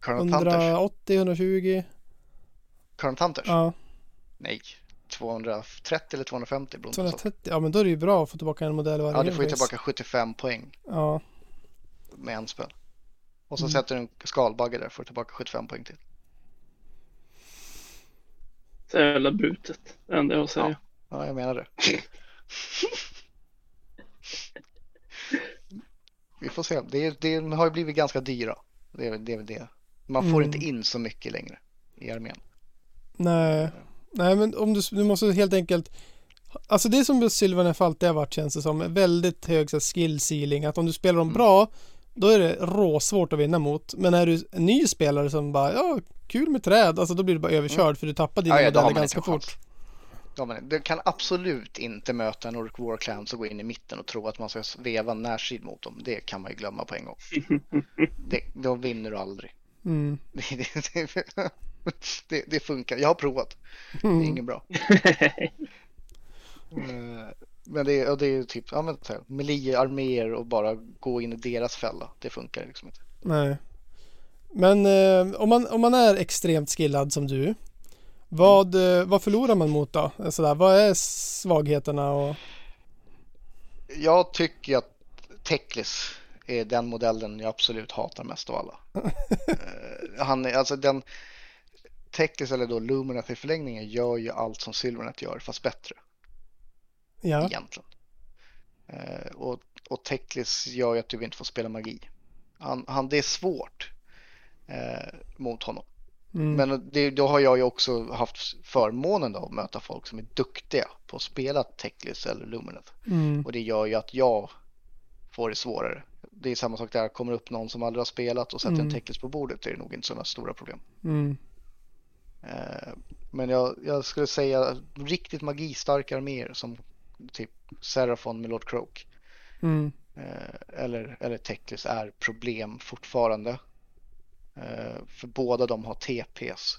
Current Hunters. 180, 120? Current Hunters? Ja, Nej, 230 eller 250 beroende på sak. 230. Ja, men då är det ju bra att få tillbaka en modell varje Ja, du får ju tillbaka 75 poäng Ja, med en spel. Och så Mm. sätter du en skalbagge där får du tillbaka 75 poäng till. Så jävla brutet. Det enda jag att säga. Ja, jag menar det. [LAUGHS] Vi får se. Det, det har ju blivit ganska dyra. Det är, väl- det är väl det. Man får Mm. inte in så mycket längre i armén. nej. Nej, men om du, du måste helt enkelt Alltså det är som Sylvanef alltid har varit känns det som. Väldigt hög så här, skill ceiling. Att om du spelar dem Mm. bra då är det råsvårt att vinna mot. Men är du en ny spelare som bara ja, kul med träd. Alltså då blir du bara överkörd för du tappar dina Mm. Ja, ja, modeller ganska fort. du kan absolut inte möta en Orc War Clans och gå in i mitten och tro att man ska veva närsid mot dem. Det kan man ju glömma på en gång. [LAUGHS] Det, då vinner du aldrig. Mm. [LAUGHS] [LAUGHS] Det, det, funkar. Jag har provat. Det är Mm. inget bra. [LAUGHS] Eh, Men det är, och det är typ ja, men, så här, melee-arméer och bara gå in i deras fälla. Det funkar liksom inte. Nej. Men eh, om, man, om man är extremt skillad som du. Vad, eh, vad förlorar man mot då? Sådär, vad är svagheterna? Och... Jag tycker att Teklis är den modellen jag absolut hatar mest av alla. [LAUGHS] Eh, Han är, alltså den Teklis eller då Lumineth i förlängningen gör ju allt som Silvernet gör fast bättre Ja. egentligen. Eh, och, och Teklis gör ju att du inte får spela magi. Han, han, det är svårt eh, mot honom. Mm. Men det, då har jag ju också haft förmånen då att möta folk som är duktiga på att spela Teklis eller Lumineth. Mm. Och det gör ju att jag får det svårare. Det är samma sak där, kommer upp någon som aldrig har spelat och sätter Mm. en Teklis på bordet är det nog inte sådana stora problem. Mm. Eh, Men jag, jag skulle säga riktigt magistarka arméer som typ Seraphon med Lord Croak Mm. eh, eller, eller Teklis är problem fortfarande. Eh, För båda de har TPs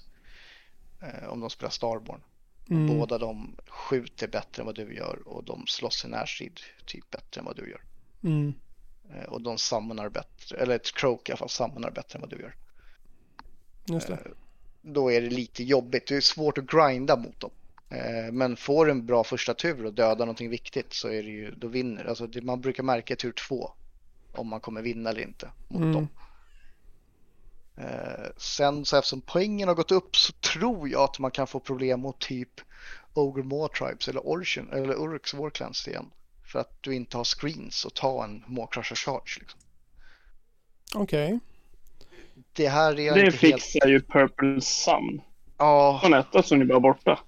om de spelar Starborn. Mm. Båda de skjuter bättre än vad du gör och de slåss i närstrid typ bättre än vad du gör. Mm. Och de sammanar bättre, eller ett Croak i alla fall sammanar bättre än vad du gör. Just det. Då är det lite jobbigt, det är svårt att grinda mot dem. Eh, Men får en bra första tur och dödar någonting viktigt så är det ju, då vinner alltså det, Man brukar märka tur två om man kommer vinna eller inte mot Mm. dem. Eh, sen så eftersom poängen har gått upp så tror jag att man kan få problem mot typ Ogre More Tribes eller Origin eller Urks Warclans igen. För att du inte har screens och ta en Maw-crusher charge. Liksom. Okej. Det här är Det inte helt... fixar ju Purple Sun. Ja, På nätet som ni bara borta.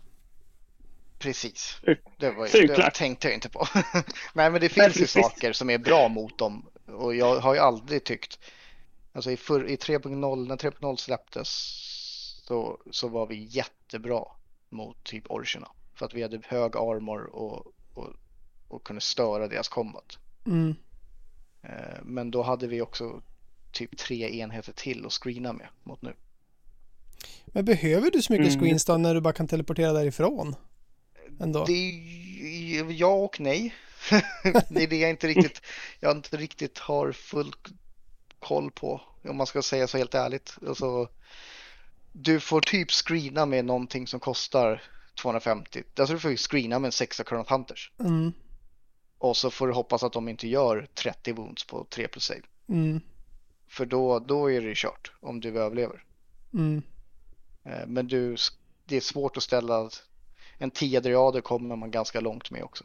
precis. Det- var, det ju det tänkte jag inte på. [LAUGHS] Nej, men det finns ju saker som är bra mot dem. Och jag har ju aldrig tyckt, alltså i, för, i 3.0, när 3.0 släpptes så, så var vi jättebra mot typ Origina. För att vi hade hög armor och, och, och kunde störa deras combat. Mm. Eh, Men då hade vi också typ tre enheter till att screena med mot nu. Men behöver du så mycket Mm. screens då när du bara kan teleportera därifrån? Ändå. Det är ju ja och nej. [LAUGHS] det är det jag inte riktigt, jag inte riktigt har full koll på. Om man ska säga så helt ärligt. Alltså, du får typ screena med någonting som kostar 250. Alltså du får ju screena med en sexa Chronoth Hunters. Mm. Och så får du hoppas att de inte gör 30 wounds på 3 plus save. Mm. För då, då är det kört om du överlever. Mm. Eh, Men du, det är svårt att ställa en 10 driader kommer man ganska långt med också.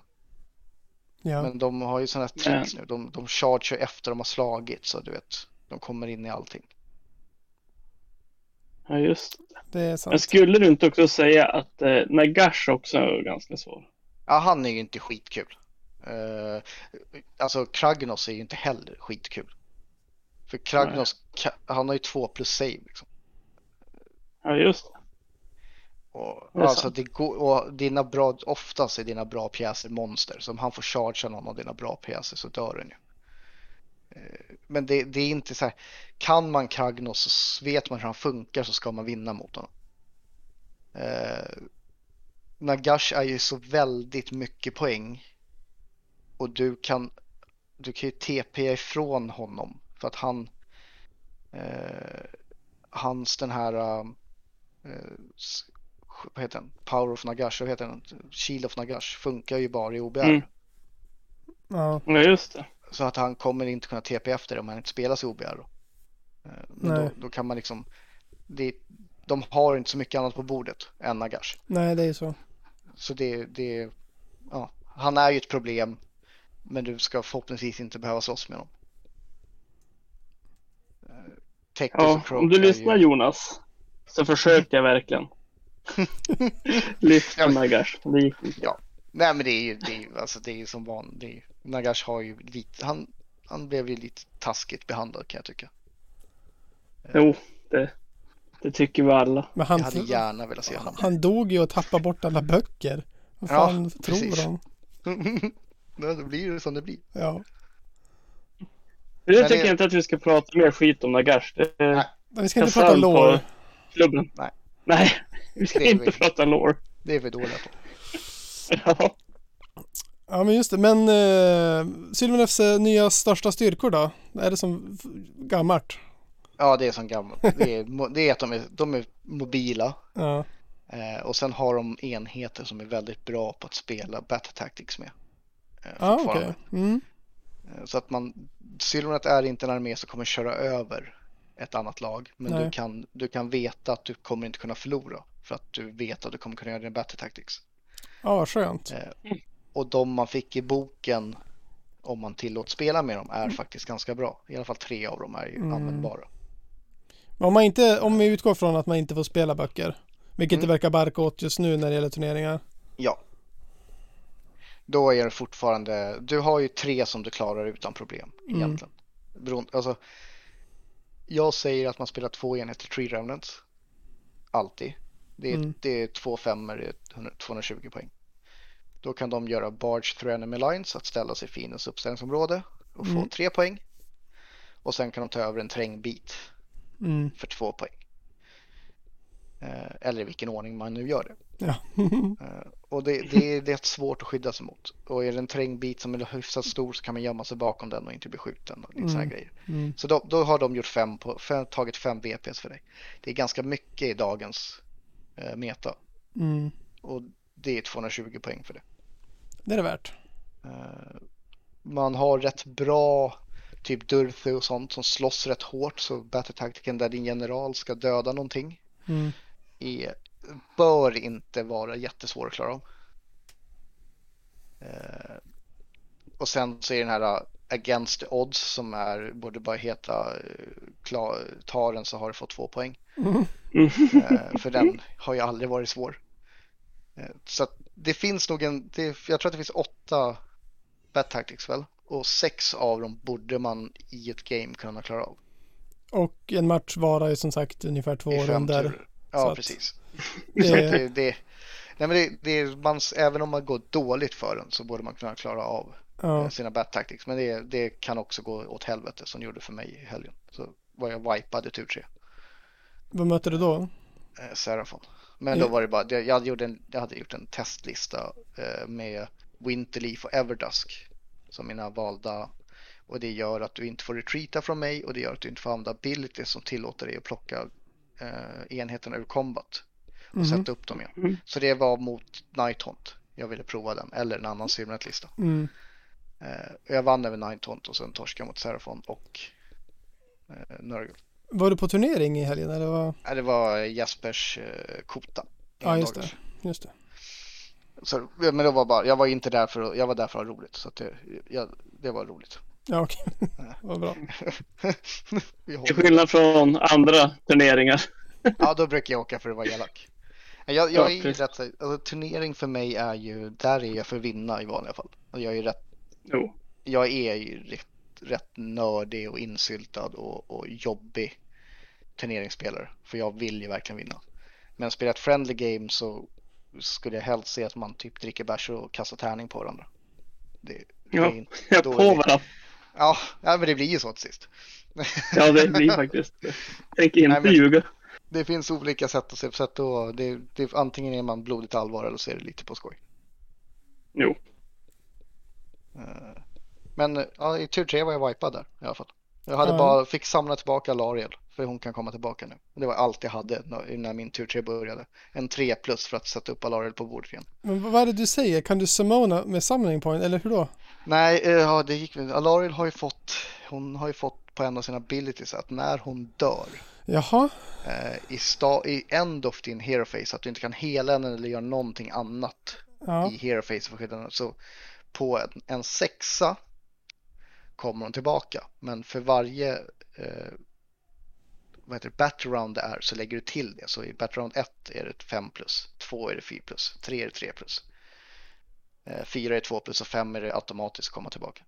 Ja. Men de har ju sådana här tricks nu. De, de charger efter de har slagit så du vet. De kommer in i allting. Ja, just det. Det är Men sant. skulle du inte också säga att eh, Nagash också är ganska svår? Ja, han är ju inte skitkul. Uh, alltså Kragnos är ju inte heller skitkul. För Kragnos, han har ju två plus save liksom. Ja, just det. Och, Det alltså sant. det går, och dina bra, oftast är dina bra pjäser monster. Så om han får chargea någon av dina bra pjäser så dör den ju. Eh, Men det, det är inte så här, kan man Kragnos så vet man hur han funkar så ska man vinna mot honom. Eh, Nagash är ju så väldigt mycket poäng. Och du kan, du kan ju TP ifrån honom för att han, eh, hans den här, eh, vad heter den? Power of Nagash, vad heter den? Shield of Nagash funkar ju bara i OBR. Mm. Ja. Ja, just det. Så att han kommer inte kunna TP efter det om han inte spelar sig OBR. Då. Eh, Men Nej. då, då kan man liksom, det, de har inte så mycket annat på bordet än Nagash. Nej, det är så. Så det, det, ja, han är ju ett problem. Men du ska förhoppningsvis inte behöva slåss med honom. Eh, Ja, om du är ju- lyssnar Jonas så försökte jag verkligen. [LAUGHS] Lyfta Ja, Nagash. Det gick inte. Nej men det är ju, det är ju, alltså det är ju som van, det är, ju- Nagash har ju lite, han, han blev ju lite taskigt behandlad kan jag tycka. Jo, det, det tycker vi alla. Men han, Jag hade gärna velat se honom. han dog ju och tappade bort alla böcker. Vad Ja, fan tror precis. de? [LAUGHS] Då blir det som det blir. Ja. Jag Men tycker det- inte att vi ska prata mer skit om Nagash. Det Nej. Vi ska inte prata på lore. klubben. Nej. Nej, [LAUGHS] vi ska Det är inte vi- prata lore. Det är vi dåliga på. [LAUGHS] Ja. Ja, men just det. Men uh, eh, nya största styrkor då? Är det som gammalt? Ja, det är som gammalt. Det är, det är att de är, de är mobila. Ja. Eh, och sen har de enheter som är väldigt bra på att spela Battle Tactics med. Eh, Ja, okej. fortfarande. Mm. Eh, Så att man, Sylvanet är inte en armé som kommer köra över ett annat lag. Men Nej. du kan, du kan veta att du kommer inte kunna förlora. För att du vet att du kommer kunna göra din Battle Tactics. Ja, vad skönt. Eh, och de man fick i boken, om man tillåts spela med dem, är faktiskt ganska bra. I alla fall tre av dem är ju Mm. användbara. Men Om, man inte, om vi utgår från att man inte får spela böcker, vilket Mm. det verkar barka åt just nu när det gäller turneringar. Ja. Då är det fortfarande, du har ju tre som du klarar utan problem Mm. egentligen. Beroende, alltså, jag säger att man spelar två enheter Tree Remnants. Alltid. Det är, Mm. det är två femmor, det är 100 220 poäng. Då kan de göra Barge through enemy lines, att ställa sig fiendens uppställningsområde och få Mm. tre poäng. Och sen kan de ta över en terrängbit Mm. för två poäng. Eh, eller i vilken ordning man nu gör det. Ja. [LAUGHS] Och det, det, är, är svårt att skydda sig mot. Och är det en terrängbit som är hyfsat stor så kan man gömma sig bakom den och inte bli skjuten och lite såna här Mm. grejer. Mm. Så då, då har de gjort fem på, fem, tagit fem VPS för dig. Det är ganska mycket i dagens eh, meta. Mm. Och det är 220 poäng för det. Det är det värt. Eh, man har rätt bra typ Durthu och sånt som slåss rätt hårt så battle-taktiken där din general ska döda någonting Mm. är, bör inte vara jättesvår att klara av. Eh, och sen så är den här uh, Against the Odds som är, borde bara heta klar, ta den så har du fått två poäng. Mm. Eh, för den har ju aldrig varit svår. Eh, så att det finns nog en, det, jag tror att det finns åtta Bat Tactics väl? Och sex av dem borde man i ett game kunna klara av. Och en match varar ju som sagt ungefär två runder. Ja, att- precis. Det- [LAUGHS] Så att det, det, nej men det, det, man, även om man går dåligt för den så borde man kunna klara av Ja. eh, sina bat tactics. Men det, det kan också gå åt helvete som gjorde för mig i helgen. Så var jag wipad i tur tre, Vad möter du då? eh, Serafon. Men då Ja. var det bara, jag, gjorde en, jag hade gjort en testlista eh, med Winterleaf och Everdusk som mina valda och det gör att du inte får retreata från mig och det gör att du inte får använda abilities som tillåter dig att plocka eh, enheterna ur combat och Mhm. sätta upp dem igen. Mm. Så det var mot Nighthaunt. Jag ville prova den eller en annan Sylvanet-lista. Mm. Eh, jag vann över Nighthaunt och sen torskade mot Serafon och eh, Nurgle. Var du på turnering i helgen eller vad? Eh, det var Jespers eh, Kota. Ja, just det. Just det. Så, men det var bara, jag var inte där för att, jag var där för att ha roligt. Så det, jag, det var roligt. Ja, okej. [LAUGHS] Vad bra. [LAUGHS] Till skillnad från andra turneringar. [LAUGHS] Ja, då brukar jag åka för att vara elak. Jag, jag är ju rätt, alltså, turnering för mig är ju, där är jag för att vinna i vanliga fall. Och jag är ju rätt, Jo. jag är ju rätt, rätt nördig och insyltad och, och jobbig turneringsspelare. För jag vill ju verkligen vinna. Men spela ett friendly game så skulle jag helst se att man typ dricker bärs och kastar tärning på varandra. Det, det Ja. är inte, på är det- varandra. Ja, ja, men det blir ju så till sist. Ja, det blir faktiskt. Tänker inte Nej, ljuga. Det finns olika sätt att se på. Sätt då, det, det, antingen är man blodigt allvar eller så är det lite på skoj. Jo. Eh, Men ja, i tur tre var jag wipad där i alla fall. Jag hade Ja. bara, fick samla tillbaka Lariel för hon kan komma tillbaka nu. Det var allt jag hade när min tur tre började. En 3 plus för att sätta upp Lariel på bordet igen. Men vad är det du säger? Kan du summona med summoning point eller hur då? Nej, eh, ja, det gick väl. Alariel har ju fått, hon har ju fått på en av sina abilities att när hon dör Jaha. eh, i, sta, i end of din hero face, att du inte kan hela henne eller göra någonting annat Ja. i hero face. Så på en, en sexa kommer hon tillbaka. Men för varje eh, vad heter det, battle round det är så lägger du till det. Så i battle round 1 är det 5 plus, 2 är det 4 plus, 3 är det 3 plus. 4 är 2 plus och 5 är det automatiskt komma tillbaka.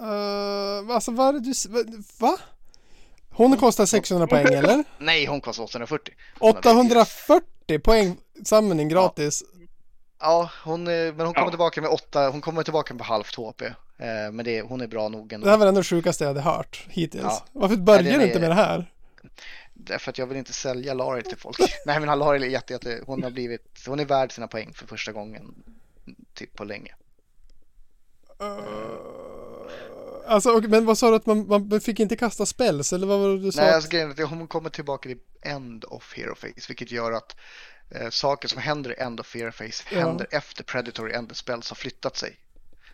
Uh, alltså vad är det du... Va? Hon kostar 600 poäng eller? [LAUGHS] Nej, hon kostar 840. 840 poäng summoning gratis. Ja, hon, är- men hon kommer Ja. tillbaka med 8, hon kommer tillbaka med halvt HP. Eh, men det, hon är bra nog ändå. Det här var ändå det sjukaste jag hade hört hittills. Ja. Varför börjar Nej, det du inte med det här? Därför att jag vill inte sälja Lari till folk. [LAUGHS] Nej men Lari är jätte, jätte, hon har blivit, hon är värd sina poäng för första gången typ på länge. Alltså, och, men vad sa du att man, man fick inte kasta spells eller vad var det du sa? Nej att- alltså grejen är att hon kommer tillbaka i end of hero face vilket gör att eh, saker som händer i end of hero face Ja. händer efter predatory end spells har flyttat sig.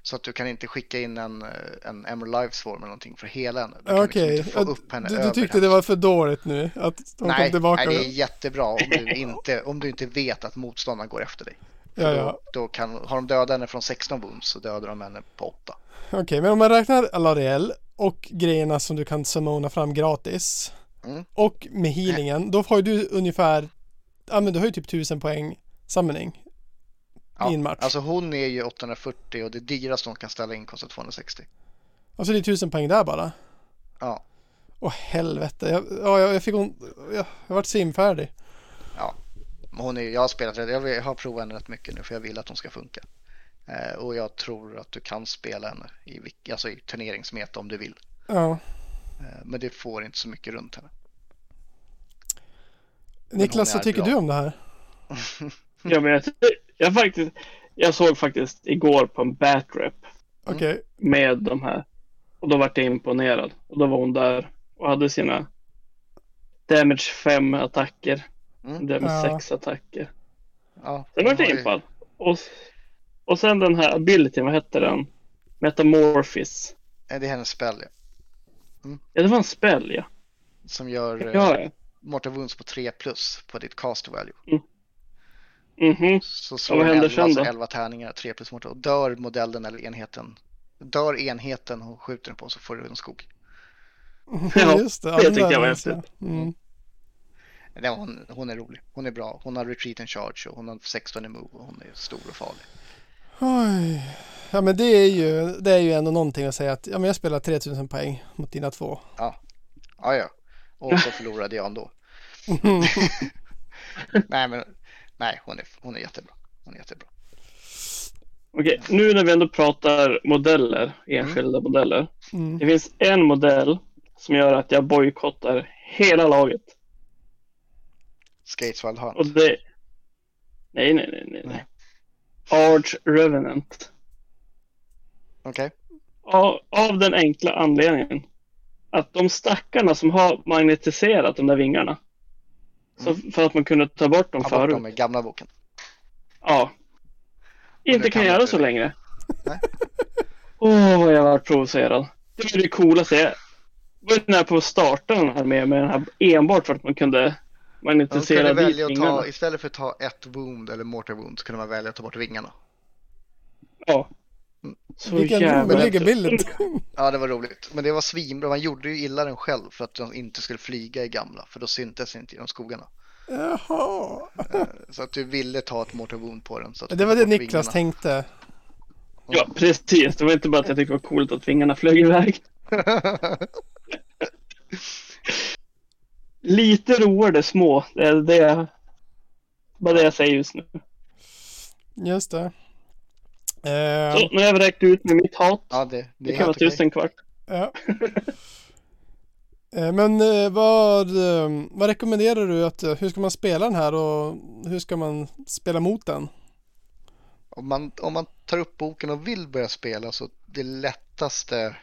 Så att du kan inte skicka in en, eh, en Emerald Life Swarm eller någonting för hela henne. Du kan Okej, liksom inte få upp henne du, du tyckte henne. det var för dåligt nu att hon Nej, kom tillbaka? nej, det är jättebra om du inte, om du inte vet att motståndaren går efter dig. Ja, ja. Då, kan, har de dödat henne från 16 wounds så dödar de henne på 8. Okej, men om man räknar Alariel och grejerna som du kan summona fram gratis Mm. och med healingen, då har du ungefär, ja men du har ju typ 1000 poäng summoning i en match. Alltså hon är ju 840 och det dyraste hon kan ställa in kostar 260. Alltså det är 1000 poäng där bara. Ja, Åh helvete, jag, ja, jag, jag fick hon, jag, jag vart simfärdig. ja. Men hon är, jag har spelat jag har provat henne rätt mycket nu för jag vill att hon ska funka. Eh, och jag tror att du kan spela henne i, alltså i turneringsmeta om du vill. Ja. Eh, men det får inte så mycket runt henne. Niklas, vad tycker bra. du om det här? [LAUGHS] Ja, men jag, jag, faktiskt, jag såg faktiskt igår på en batrep Mm. Okej, med de här. Och då vart jag imponerad. Och då var hon där och hade sina Damage 5 attacker. Mm. Damage Ja. 6 attacker. Ja, Sen vart jag impad. Och, och sen den här abilityn, vad hette den? Metamorphis. eh, Det är hennes spel ja. Ja, det var en spell ja. som gör eh, Ja, ja. Mortal Wounds på 3 plus på ditt cast value. Mhm. Så vad slår den händer 11, sen alltså då? 11 tärningar, 3 plus mortal. Och dör modellen eller enheten. Dör enheten och skjuter den på så får du en skog. [LAUGHS] Ja, Just det. [LAUGHS] det den tyckte jag var häftigt. Mm. Nej, hon, hon är rolig. Hon är bra. Hon har retreat and charge och hon har 16 i move och hon är stor och farlig. Oj. Ja men det är ju, det är ju ändå någonting att säga att ja, men jag spelar 3000 poäng mot dina två. Ja, ja. Och så förlorade jag ändå. [LAUGHS] nej, men nej, hon är, hon är jättebra. Hon är jättebra. Okej, nu när vi ändå pratar modeller, enskilda modeller. Mm. Det finns en modell som gör att jag bojkottar hela laget. Skates Wild Hunt. Och det... Nej, nej, nej, nej. nej. Arch Revenant. Okej. Av, av den enkla anledningen att de stackarna som har magnetiserat de där vingarna. Så för att man kunde ta bort dem Ta bort förut. dem i gamla boken. Ja. Inte kan kan göra så inte det. längre. Åh, vad jag varit provocerad. Det är det coolaste. Jag var nära på att starta den här med, med den här enbart för att man kunde magnetisera dit välja att ta, istället för att ta ett wound eller mortar wound så kunde man välja att ta bort vingarna. Ja. Så Vilken jävla... rolig bild. [LAUGHS] Ja, det var roligt. Men det var svinbra. Man gjorde ju illa den själv för att de inte skulle flyga i gamla. För då syntes inte i de skogarna. Jaha. Så att du ville ta ett wound på den. Så att Det var det Niklas vingarna. tänkte. Ja, precis. Det var inte bara att jag tyckte det var coolt att vingarna flög iväg. [LAUGHS] Lite roade små. Det är det, bara det jag säger just nu. Just det. Så, Eh, nu har jag räckt ut med mitt hat. Ja, det, det Det är kan vara tusen kvart. ja. [LAUGHS] Eh, Men eh, vad, vad rekommenderar du att, hur ska man spela den här och hur ska man spela mot den? Om man, om man tar upp boken och vill börja spela så det lättaste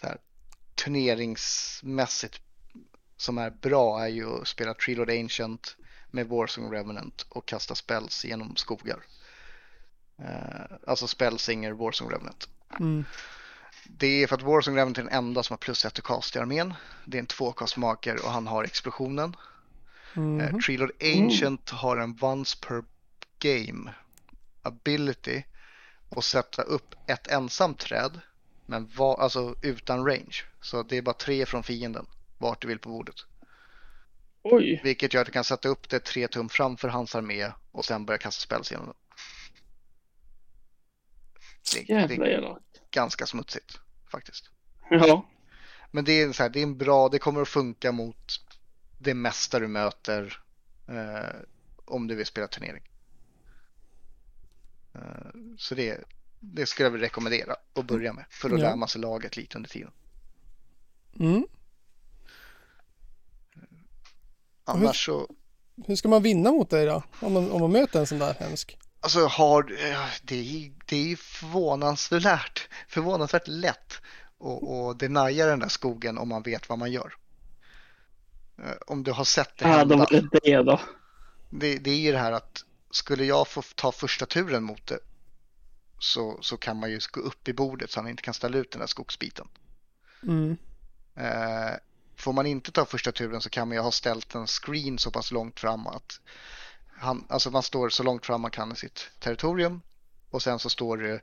så här, turneringsmässigt som är bra är ju att spela Trilord Ancient med Warsong Revenant och kasta spells genom skogar. Eh, alltså Spellsinger Warsong Revenant. Mm. Det är för att Warsong Revenant är den enda som har plus ett till cast i armén. Det är en tvåkastmaker och han har explosionen. Mhm. Eh, Treelord Ancient har en once per game ability att sätta upp ett ensamt träd men va, alltså utan range. Så det är bara tre från fienden vart du vill på bordet. Oj. Vilket gör att du kan sätta upp det tre tum framför hans armé och sen börja kasta spells genom den. Det, det Jävla är elakt. ganska smutsigt faktiskt. Ja. Men det är, så här, det är en bra, det kommer att funka mot det mesta du möter eh, om du vill spela turnering. Eh, så det, det skulle jag vilja rekommendera att börja med för att Ja. lära man sig laget lite under tiden. Mm. Annars så, Hur ska man vinna mot dig då? Om man, om man möter en sån där hemsk? Alltså har, eh, det är, det är ju förvånansvärt, förvånansvärt lätt att, att denia den där skogen om man vet vad man gör. Eh, Om du har sett det Ja, hända. då var det det då. Det, det är ju det här att skulle jag få ta första turen mot det så, så kan man ju gå upp i bordet så han inte kan ställa ut den där skogsbiten. Mm. Eh, får man inte ta första turen så kan man ju ha ställt en screen så pass långt fram att han, alltså man står så långt fram man kan i sitt territorium och sen så står det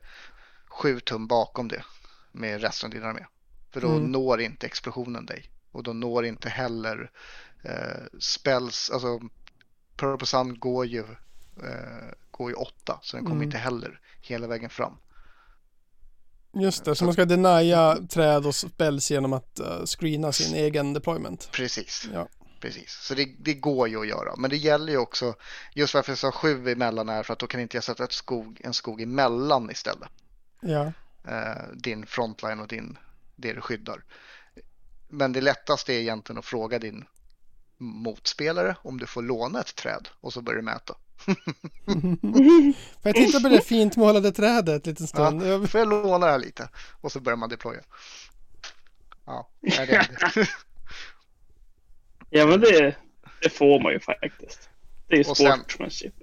sju tum bakom det med resten av din armé. För då Mm. når inte explosionen dig och då når inte heller eh, spells, alltså Purple Sun går ju, eh, går ju åtta så den kommer Mm. inte heller hela vägen fram. Just det, så man ska denia träd och spells genom att uh, screena sin egen deployment. Precis. Ja. Precis, så det, det går ju att göra. Men det gäller ju också, just varför jag sa sju emellan är för att då kan inte jag sätta ett skog, en skog emellan istället. Ja. Eh, din frontline och din, det du skyddar. Men det lättaste är egentligen att fråga din motspelare om du får låna ett träd och så börjar du mäta. [LAUGHS] Får jag titta på det fint målade trädet en liten stund? Ja, får jag låna det här lite? Och så börjar man deploya. Ja, det är det. Ja, men det, det får man ju faktiskt. Det är ju Och sen- sportsmanship.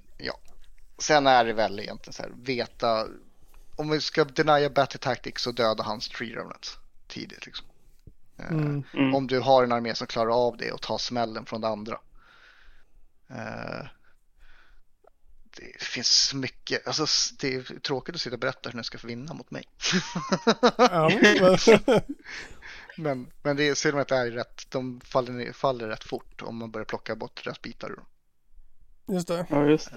Sen är det väl egentligen så här, veta om vi ska denia battle tactics så döda hans tree remnants tidigt liksom. Eh, Mm. Mm. Om du har en armé som klarar av det och tar smällen från det andra. Eh, det finns mycket, alltså det är tråkigt att sitta och berätta hur ni ska vinna mot mig. Ja, [LAUGHS] men, men, det är, Silvernet är rätt, de faller, ner- faller rätt fort om man börjar plocka bort rätt bitar ur dem. just det. Ja, just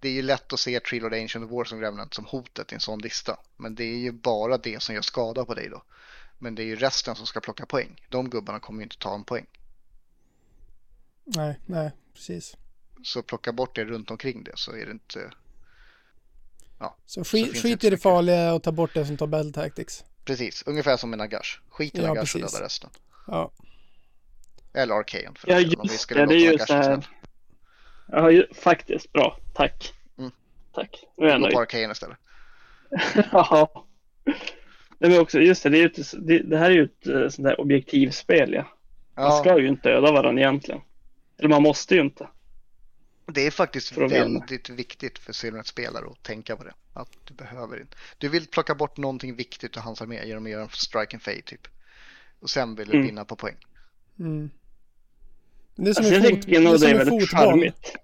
Det är ju lätt att se Tree Lord Ancient of War som Remnant som hotet i en sån lista. Men det är ju bara det som gör skada på dig då. Men det är ju resten som ska plocka poäng. De gubbarna kommer ju inte ta en poäng. Nej, nej, precis. Så plocka bort det runt omkring det så är det inte... Så finns skit, det skit i det så farliga och ta bort det som tar Battle Tactics. Precis, ungefär som en Nagash. Skit i Ja, Nagash och precis. döda resten. Ja, Eller Arcane för Ja, delen, om vi just skulle det. Det är ju så här. Ja, ju, faktiskt. Bra. Tack. Mm. Tack. Nu är jag nöjd. på Arcane istället. [LAUGHS] Ja. Nej, men också, just det, det, är ju ett, det, det här är ju ett eh, sånt där objektivspel. Ja. Man Ja, ska ju inte döda varandra egentligen. Eller man måste ju inte. Det är faktiskt för väldigt viktigt för Silvernet-spelare att tänka på det. Att du behöver inte. Du vill plocka bort någonting viktigt ur hans armé genom att göra en strike and fade typ. Och sen vill du Mm. vinna på poäng. mm. Det är som Alltså, en, jag fot, tycker det är det är en väldigt charmigt.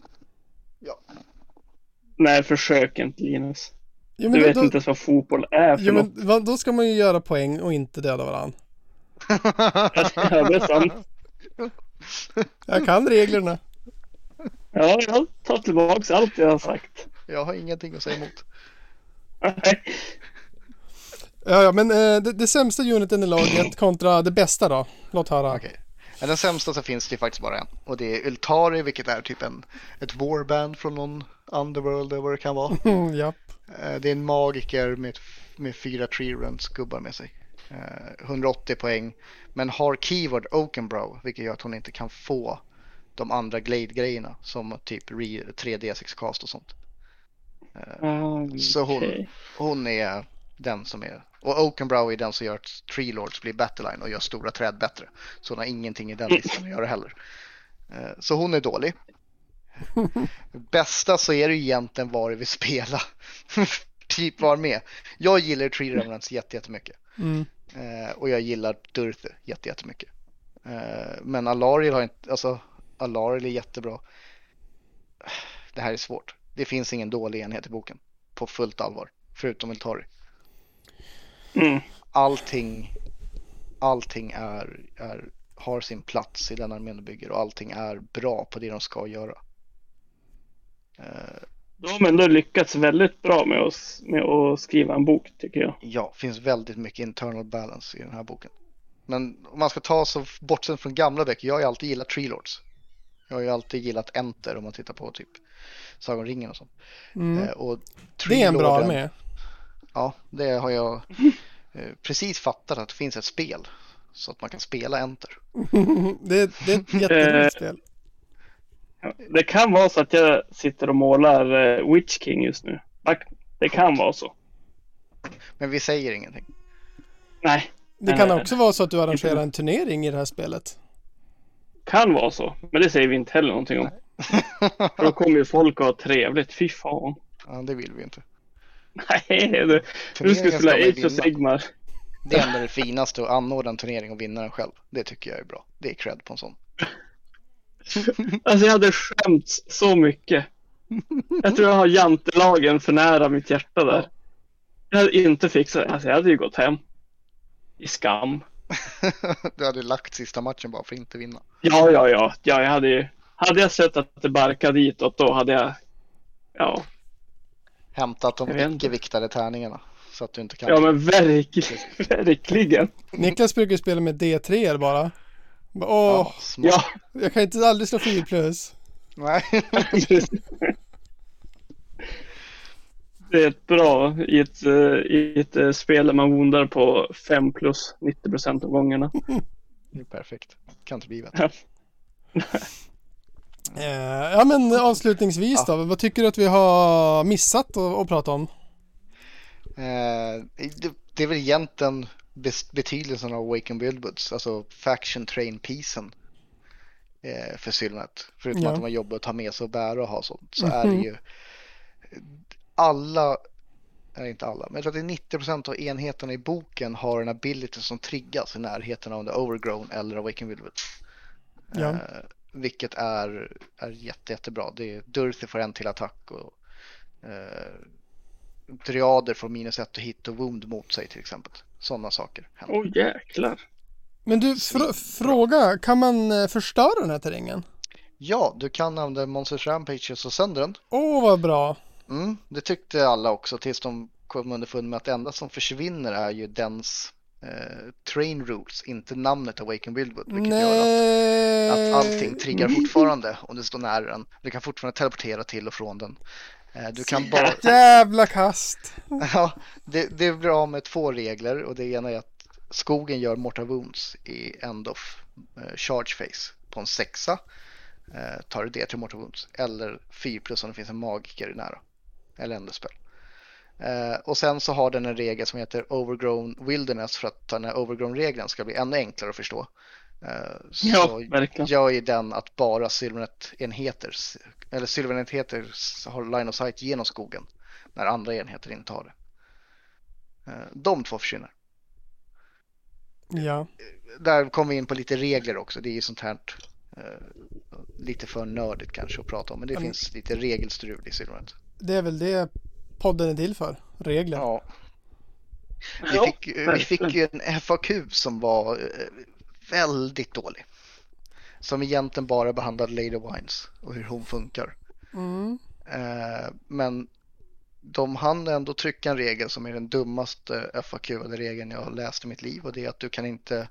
Ja. Nej, försök inte Linus. Jo, Du vet då, inte ens vad fotboll är för jo, något. men då ska man ju göra poäng och inte döda varandra. [LAUGHS] Ja, det är sant. Jag kan reglerna. Ja, jag tar tillbaks allt jag har sagt. Jag har ingenting att säga emot. Nej. Ja, ja, men eh, det, det sämsta uniten i laget kontra det bästa då? Låt höra. Men den sämsta så finns det faktiskt bara en. Och det är Ultari, vilket är typ en, ett warband från någon underworld eller vad det kan vara. [LAUGHS] Mm. Eh, Det är en magiker med, med fyra tree runs gubbar med sig. Eh, 180 poäng. Men har keyword Oakenbrow, vilket gör att hon inte kan få de andra Glade-grejerna. Som typ re- 3D6 cast och sånt. Ah, Så hon-. Hon är den som är... Och Oakenbrow är den som gör att Tree Lords blir Battleline och gör stora träd bättre. Så hon har ingenting i den listan att göra heller. Eh, Så hon är dålig. [LAUGHS] Bästa så är det ju egentligen vad du vill spela. [LAUGHS] typ var med. Jag gillar Tree Remnants jätte- jättemycket. Mm. Eh, och jag gillar Durthe jätte- jättemycket. Eh, men Alariel har inte, alltså Alariel är jättebra. Det här är svårt. Det finns ingen dålig enhet i boken. På fullt allvar. Förutom Eltari. Mm. Allting, allting är, är, har sin plats i den armén du bygger och allting är bra på det de ska göra. Eh, De har ändå lyckats väldigt bra med att, med att skriva en bok tycker jag. Ja, finns väldigt mycket internal balance i den här boken. Men om man ska ta så bortsett från gamla böcker, jag har ju alltid gillat Tree Lords. Jag har ju alltid gillat Enter om man tittar på typ Sagan om ringen och sånt. Mm. Eh, och Det är en bra armé. Ja, det har jag eh, precis fattat att det finns ett spel så att man kan spela Enter. [LAUGHS] det, det är ett jätteroligt spel. Det kan vara så att jag sitter och målar eh, Witch King just nu. Det kan vara så. Men vi säger ingenting. Nej, Det kan Eh, också vara så att du arrangerar en turnering i det här spelet. Kan vara så. Men det säger vi inte heller någonting om. För då kommer ju [LAUGHS] folk att ha trevligt. Fy fan. Ja, det vill vi inte. Nej, du, du ska Turneringen spela Age of. Sigmar. Det är ändå det finaste att anordna en turnering och vinna den själv. Det tycker jag är bra. Det är cred på en sån. [LAUGHS] Alltså jag hade skämts så mycket. Jag tror jag har jantelagen för nära mitt hjärta där. Jag hade inte fixat det. Alltså jag hade ju gått hem. I skam. [LAUGHS] du hade lagt sista matchen bara för att inte vinna. Ja, ja, ja. ja jag hade ju... Hade jag sett att det barkade ditåt då hade jag... Ja, Hämtat de icke-viktade tärningarna. Så att du inte kan. ja men verkligen. [LAUGHS] verkligen. Niklas brukar spela med D3 bara. Åh, Ja, smart. Ja. jag kan inte aldrig slå 4 plus. Nej. [LAUGHS] Det är ett bra i ett, eh, i ett eh, spel där man wondar på 5 plus 90 procent av gångerna. [LAUGHS] det är perfekt. Kan inte bli bättre. [LAUGHS] Eh, ja men avslutningsvis då, vad tycker du att vi har missat att, att prata om? Eh, det, är väl egentligen betydelsen av Wake and Buildwoods, alltså faction train peacen eh, för Sylnet. Förutom Ja. att de har jobb att ta med sig och bära och ha sånt så är det ju alla eller inte alla, men jag tror att det är 90% av enheterna i boken har en ability som triggas i närheten av The Overgrown eller Awaken Wildwood. Ja. Eh, vilket är, är jätte, jättebra. Det är Durthy får en till attack och eh, Dryader får minus ett och hit och wound mot sig till exempel. Sådana saker händer. Åh jäklar. Men du, fr- fråga, kan man eh, förstöra den här terrängen? Ja, du kan använda Monsters Rampages och sönder den. Åh, vad bra. Mm, det tyckte alla också tills de kom underfund med att det enda som försvinner är ju dens eh, train rules, inte namnet Awaken Wildwood. Vilket gör att, Nej. att allting triggar fortfarande om du står nära den. Du kan fortfarande teleportera till och från den. Eh, du kan bara... [LAUGHS] Jävla kast. [LAUGHS] Ja, det, det är bra med två regler och det ena är att skogen gör Mortal Wounds i End of eh, Charge Phase på en sexa. Eh, tar du det till Mortal Wounds eller 4 plus om det finns en magiker nära. Eller ändespel. Eh, och sen så har den en regel som heter Overgrown Wilderness för att den här Overgrown-regeln ska bli ännu enklare att förstå. Eh, Ja, så verkligen. gör ju den att bara Sylvanet-enheter eller Sylvanet-enheter har line of sight genom skogen när andra enheter inte har det. Eh, De två försvinner. Ja. Där kommer vi in på lite regler också. Det är ju sånt här eh, lite för nördigt kanske att prata om. Men det Mm. finns lite regelstrul i Sylvanet. Det är väl det podden är till för. Regler. Ja. Vi fick, vi fick ju en FAQ som var eh, väldigt dålig. Som egentligen bara behandlade Lady Wines och hur hon funkar. Mm. Eh, Men de hann ändå trycka en regel som är den dummaste FAQ-ade regeln jag har läst i mitt liv och det är att du kan inte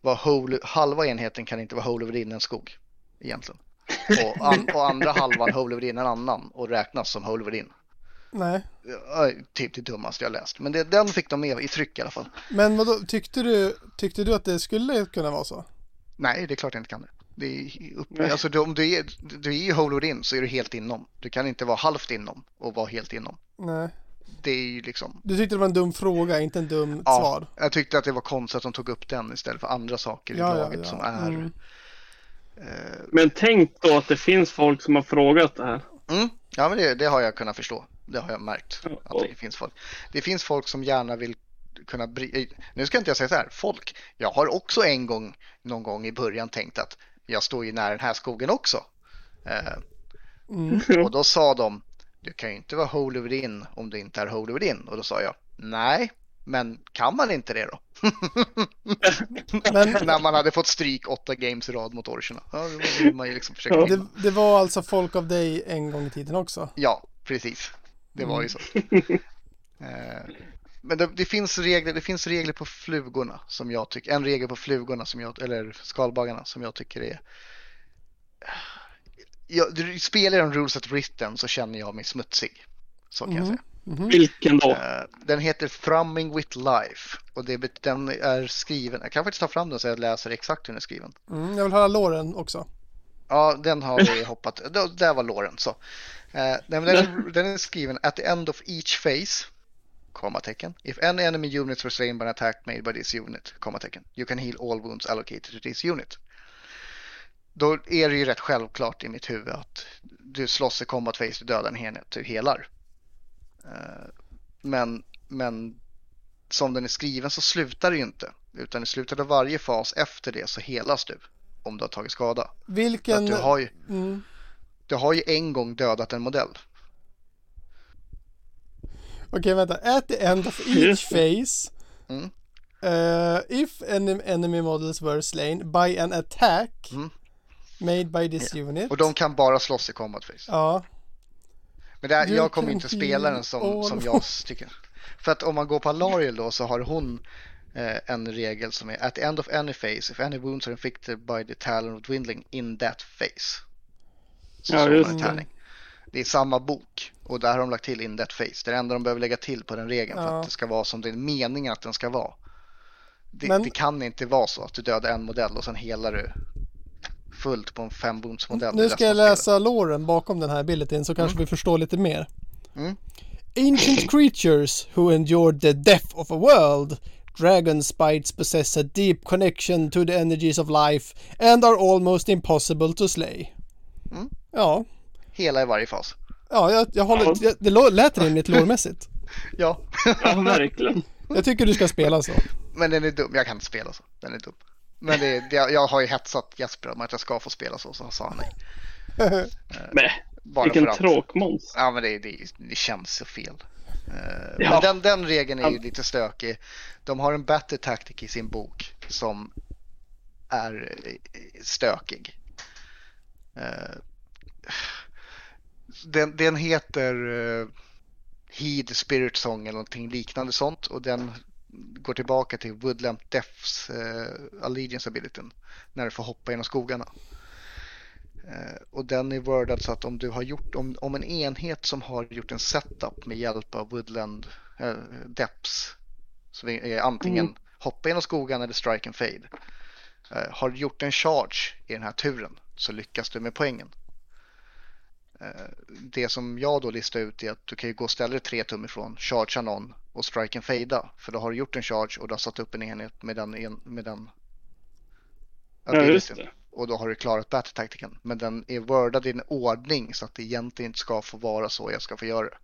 vara whole, halva enheten kan inte vara whole over in en skog egentligen. Och, an, och andra halvan whole over in en annan och räknas som whole over in. Nej. Ja, Typ det dummaste jag läst. Men det, den fick de med i tryck i alla fall. Men vadå, tyckte du, tyckte du att det skulle kunna vara så? Nej, det är klart jag inte kan det. det är upp, Nej. alltså, du, om du är, du är over in så är du helt inom. Du kan inte vara halvt inom och vara helt inom. Nej. Det är ju liksom Du tyckte det var en dum fråga, inte en dum Ja, svar. jag tyckte att det var konstigt att de tog upp den istället för andra saker i Ja, ja, laget ja. som är... Mm. Eh, Men tänk då att det finns folk som har frågat det här. mm, ja, men det, det har jag kunnat förstå. Det har jag märkt. Att det finns folk. Det finns folk som gärna vill kunna... Bry- eh, nu ska inte jag säga så här, folk. Jag har också en gång, någon gång i början tänkt att jag står ju nära den här skogen också. Eh, Mm. [LAUGHS] och då sa de, du kan ju inte vara over in om du inte är over in. Och då sa jag, nej, men kan man inte det då? [LAUGHS] Men När man hade fått stryk åtta games i rad mot orcherna. Ja, då vill man ju liksom försöka det, det var alltså folk av dig en gång i tiden också? Ja, precis. Det var ju så. [LAUGHS] Eh, Men det, det, finns regler, det finns regler på flugorna som jag tycker, en regel på flugorna som jag, eller skalbaggarna som jag tycker är jag, spelar jag en Rules at Written så känner jag mig smutsig. Så kan jag Mhm. säga. Mhm. Vilken då? Eh, Den heter Thrumming with Life och det, den är skriven, jag kan faktiskt ta fram den så jag läser exakt hur den är skriven. Mm, jag vill höra låren också. Ja, den har vi [LAUGHS] hoppat. Där var Loren så. Eh, den, är, den är skriven at the end of each phase, kommatecken. If any enemy units were slain by an attack made by this unit, kommatecken. You can heal all wounds allocated to this unit. Då är det ju rätt självklart i mitt huvud att du slåss i combat phase, du dödar en enhet, du helar. Eh, men, men som den är skriven så slutar det ju inte. Utan i slutet av varje fas efter det så helas du om du har tagit skada. Vilken... du, har ju, Mm. du har ju en gång dödat en modell. Okej, vänta. At the end of each phase. Mm. Uh, if any enemy models were slain by an attack Mm. made by this unit. Och de kan bara slåss i combat phase. Ja. Men det här, jag kommer inte spela den som, som jag tycker. För att om man går på Alariel då så har hon eh, en regel som är at the end of any phase if any wounds are inflicted by the talon of dwindling in that phase. Så Ja, slår just det. tärning. Det är samma bok och där har de lagt till in that phase. Det är det enda de behöver lägga till på den regeln för Ja. att det ska vara som det är meningen att den ska vara. Det, Men- det kan inte vara så att du dödar en modell och sen helar du fullt på en fem wounds modell. Nu ska jag läsa låren bakom den här abilityn så kanske vi förstår lite mer. Mm. Ancient [CLEARS THROAT] creatures who endured the death of a world. Dragon spites possess a deep connection to the energies of life and are almost impossible to slay. Mm. Ja, Hela i varje fas. ja jag, jag håller, Ja. det, lät rimligt lårmässigt. [LAUGHS] Ja, Ja, verkligen. Jag tycker du ska spela så. men den är dum. Jag kan inte spela så. Den är dum. Men det, det, jag har ju hetsat Jesper om att jag ska få spela så, så sa han nej. [LAUGHS] Men, Bara vilken tråkmåns. Ja, men det, det, det känns så fel. Eh, Ja. Men den, den regeln är ju lite stökig. De har en battle tactic i sin bok som är eh, stökig. Eh, Den, den heter Heed Spirit Song eller någonting liknande sånt och den går tillbaka till Woodlamp Deaths uh, Allegiance abilityn när du får hoppa genom skogarna. Eh, Och den är wordad så att om du har gjort, om, om en enhet som har gjort en setup med hjälp av Woodland äh, Depths, så är antingen Mm. hoppa genom skogen eller strike and fade, eh, har gjort en charge i den här turen så lyckas du med poängen. Eh, Det som jag då listar ut är att du kan ju gå och ställa dig tre tum ifrån, chargea någon och strike and fada. För då har du gjort en charge och du har satt upp en enhet med den, en, med den Ja, just abilityn det. och då har du klarat battle-taktiken. Men den är wordad i en ordning så att det egentligen inte ska få vara så jag ska få göra det.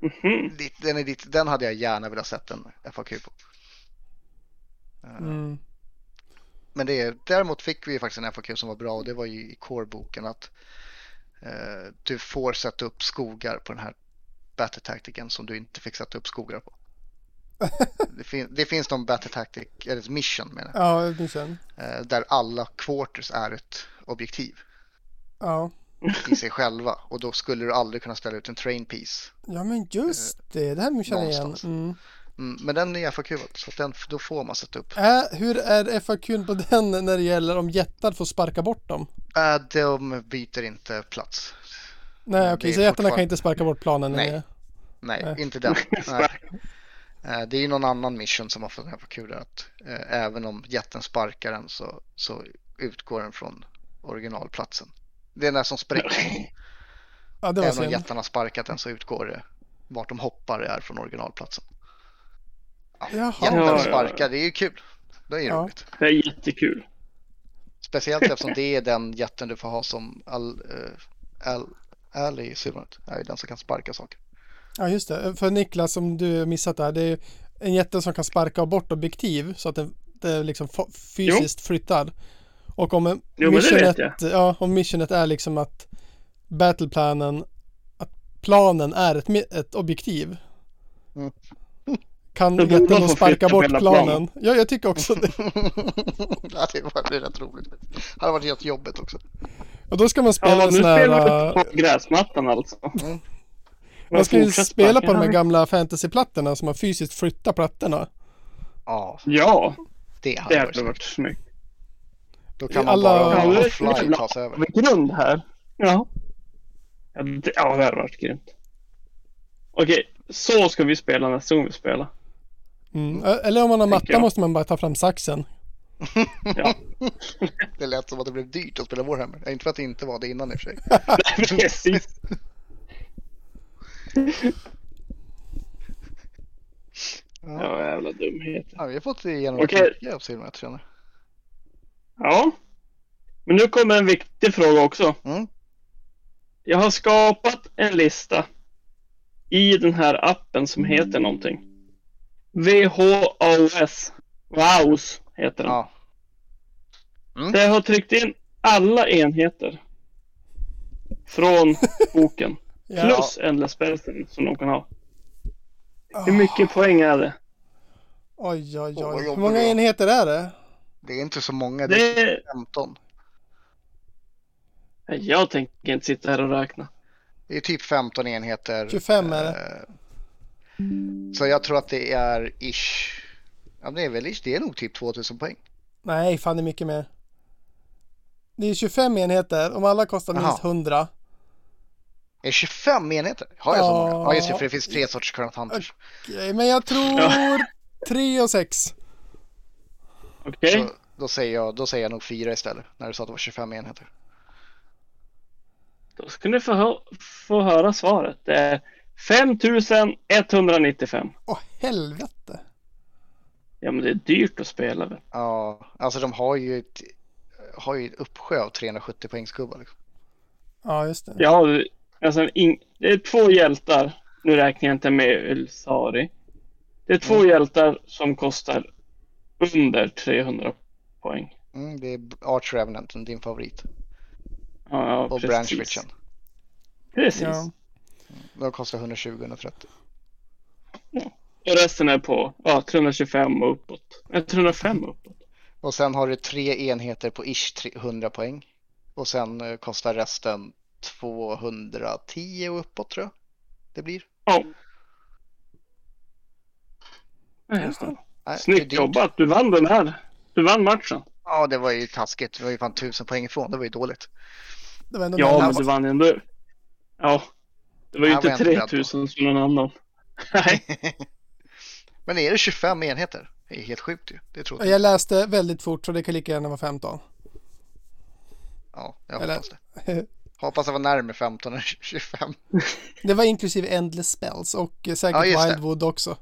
Mhm. Lite- Den, är lite, den hade jag gärna velat sett en FAQ på. Eh, Mm. Men det är, däremot fick vi ju faktiskt en FAQ som var bra och det var ju i core-boken att du får sätta upp skogar på den här battle-taktiken som du inte fick sätta upp skogar på. [LAUGHS] det, fin, det finns någon battle-taktik, eller ett mission menar jag, Ja, det sen. eh, där alla quarters är ett objektiv. Ja. i sig själva och då skulle du aldrig kunna ställa ut en train piece. Ja, men just det. Det här känner jag igen. Mm. Mm, men den är FAQ så den, då får man sätta upp. Äh, hur är FAQn på den när det gäller om jättar får sparka bort dem? Äh, de byter inte plats. Nej, okej, är så jättarna fortfarande- kan inte sparka bort planen Nej. Nej, Nej. inte den. [LAUGHS] Nej. Eh, Det är ju någon annan mission som har fått en FAQ där att eh, även om jätten sparkar den så, så utgår den från originalplatsen. Det är den där som spräcker. Ja, Även om synd. jättarna sparkat den så utgår det vart de hoppar är från originalplatsen. Ja. sparkar, det är ju kul. Det är ju Ja. roligt. Det är jättekul. Speciellt eftersom [LAUGHS] det är den jätten du får ha som all, uh, all, ally i Silvernet. är den som kan sparka saker. Ja, just det. För Niklas, som du missat där, det är en jätte som kan sparka bort objektiv så att det, det är liksom fysiskt flyttar. Och om Jo, missionet, ja, om missionet är liksom att battleplanen, att planen är ett, ett objektiv. Mm. Kan jätten då sparka bort planen? Ja, jag tycker också det. [LAUGHS] ja, det var rätt roligt. Det hade varit helt jobbigt också. Och då ska man spela Ja, nu sån här... spelar vi på gräsmattan alltså. Mm. Man ska ju spela på de här gamla fantasyplattorna som man fysiskt flyttar plattorna. Ja, Ja, det hade det varit hade varit snyggt. Då kan man alla- bara offline jävla- ta sig över. Med grund här. Ja. Ja, det, ja, det hade varit grymt. Okej, så ska vi spela nästa gång vi spelar. Mm. Eller om man har matta måste man bara ta fram saxen. [LAUGHS] Ja, [LAUGHS] Det lät som att det blev dyrt att spela Warhammer. Inte för att det inte var det innan i och för sig. [LAUGHS] precis. Ja. Ja, jävla dumheter. Ja, vi har fått igenom rätt mycket av Silvernet känner Ja. Men nu kommer en viktig fråga också. Mm. Jag har skapat en lista i den här appen som heter någonting. VHOS. WOWS heter den. Ja. Där jag har tryckt in alla enheter från [LAUGHS] boken. Ja. Plus Endless Spelsen som de kan ha. Hur mycket poäng är det? Oj, oj, oj. Hur många det enheter är det? Det är inte så många, det är Det är... 15. Jag tänker inte sitta här och räkna. Det är typ 15 enheter. 25 är det. Eh, Så jag tror att det är ish. Ja, det är väl ish. Det är nog typ 2000 poäng. Nej, fan det är mycket mer. Det är 25 enheter. Om alla kostar minst Jaha. 100. Är det 25 enheter? Har jag så många? Ja, just det, för det finns tre sorters Current Hunters. Okej, Men jag tror Ja. 3 och 6. Okej? Så då säger, jag, då säger jag nog fyra istället. När du sa att det var 25 enheter. Då ska ni få, hö- få höra svaret. Det är 5195. Åh helvete. Ja men det är dyrt att spela väl? Ja, alltså de har ju ett, har ju ett uppsjö av 370 poängsgubbar. Liksom. Ja, just det. Ja, det- alltså in, det är två hjältar nu räknar jag inte med Ulsari. Det är två Mm. hjältar som kostar under 300 poäng. Mm, det är Arch Revenant, din favorit. Ja, ja Och precis. Branch Witchen. Precis. Ja. De kostar 120-130. Och resten är på ja, 325 och uppåt. Eh, 305 och uppåt. Och sen har du tre enheter på ish 300 poäng. Och sen eh, kostar resten 210 och uppåt tror jag. Det blir. Ja. Just det. Nej, det Snyggt dyrt. jobbat. Du vann den här. Du vann matchen. Ja, det var ju taskigt. Det var ju fan 1000 poäng ifrån. Det var ju dåligt. Det var ändå Ja, men du vann ändå. Ja. Det var ju Ja, inte jag inte beredd 3000 som någon annan. [LAUGHS] Nej. [LAUGHS] Men är det 25 enheter? Det är helt sjukt ju. Det jag. Jag läste väldigt fort så det kan lika gärna vara 15. Ja, jag Eller- hoppas det. [LAUGHS] Hoppas det var närmare 15 än 25. Det var inklusive Endless Spells och eh, säkert Ja, just det. Wildwood också.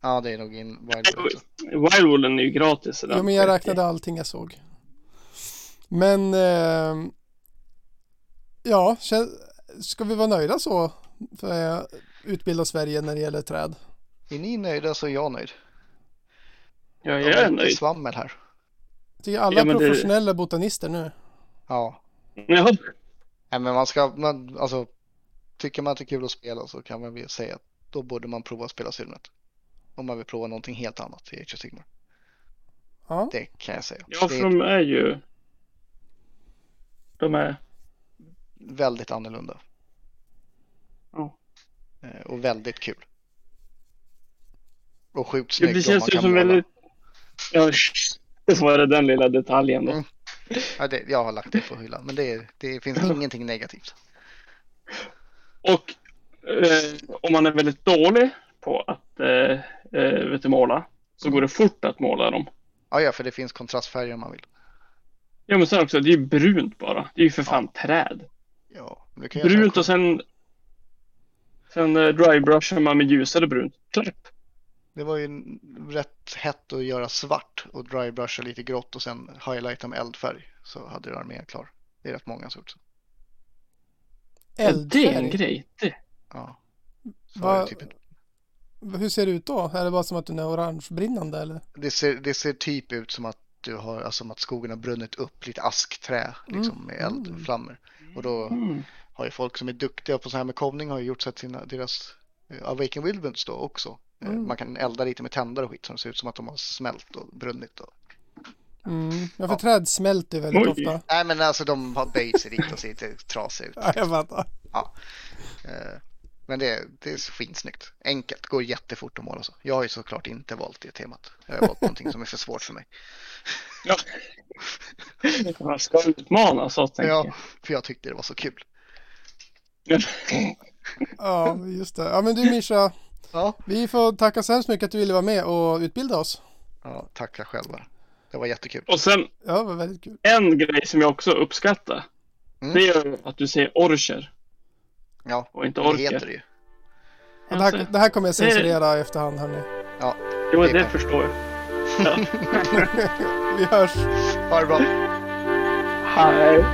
Ja, det är nog in Wildwood också. Wildwoolen är ju gratis. den- men jag räknade allting jag såg. Men eh, ja, ska vi vara nöjda så för att utbilda Sverige när det gäller träd? Är ni nöjda så är jag nöjd. Ja, Jag är lite nöjd. svammel här. Tycker alla Ja, är men det- professionella botanister nu. Ja, Ja, Nej, men man ska, man, alltså, tycker man att det är kul att spela så kan man väl säga att då borde man prova att spela Sylvanet. Om man vill prova någonting helt annat i Age of Sigmar. Ja, Det kan jag säga. ja för är de är ju... De är... väldigt annorlunda. Eh, Och väldigt kul. Och sjukt snyggt det känns ju som måla. väldigt... Ja, det var det den lilla detaljen. Mm. Ja, det, jag har lagt det på hyllan, men det, det finns ingenting negativt. Och eh, om man är väldigt dålig på att eh, eh, vet du, måla så går det fort att måla dem. Ja, ja, för det finns kontrastfärger om man vill. Ja, men sen också, det är ju brunt bara. Det är ju för fan träd. Ja, Brunt och sen... Sen eh, drybrushar man med ljusare brunt. Klapp. Det var ju en- rätt hett att göra svart och drybrusha lite grått och sen highlighta med eldfärg. Så hade du armén klar. Det är rätt många som gjort så. Ja, det är en eldfärg. grej. Det. Ja. Va- typ, Hur ser det ut då? Är det bara som att den är orangebrinnande eller? det, ser, det ser typ ut som att du har, alltså att skogen har brunnit upp lite askträ liksom med eldflammor. Och då Mm. Har ju folk som är duktiga på så här med kovning har ju gjort så att sina, deras eh, Awaken Wildwoods då också. Eh, Mm. Man kan elda lite med tändare och skit som ser ut som att de har smält och brunnit. Och... Mm. Ja, för Ja. träd smälter väldigt Oj. ofta. Nej men alltså de har böjt sig dit och ser lite trasiga ut. [LAUGHS] Ja, jag fattar. Eh, Men det, det är skinsnyggt. Enkelt, går jättefort att måla så. Jag har ju såklart inte valt det temat. Jag har valt någonting som är för svårt för mig. Ja. Man ska utmana så tänker Ja, för jag tyckte det var så kul. Ja, just det. Ja, men du Mischa, Ja, vi får tacka så hemskt mycket att du ville vara med och utbilda oss. ja tacka själva. Det var jättekul. Och sen Ja, det var väldigt kul. en grej som jag också uppskattar. Mm. Det är att du säger orcher Ja, och inte det orker. heter det ju. Ja, det, här, det här kommer jag Det- censurera i efterhand hörni. Jo, det det förstår jag. [LAUGHS] [LAUGHS] Vi hörs. Ha det bra. Hej.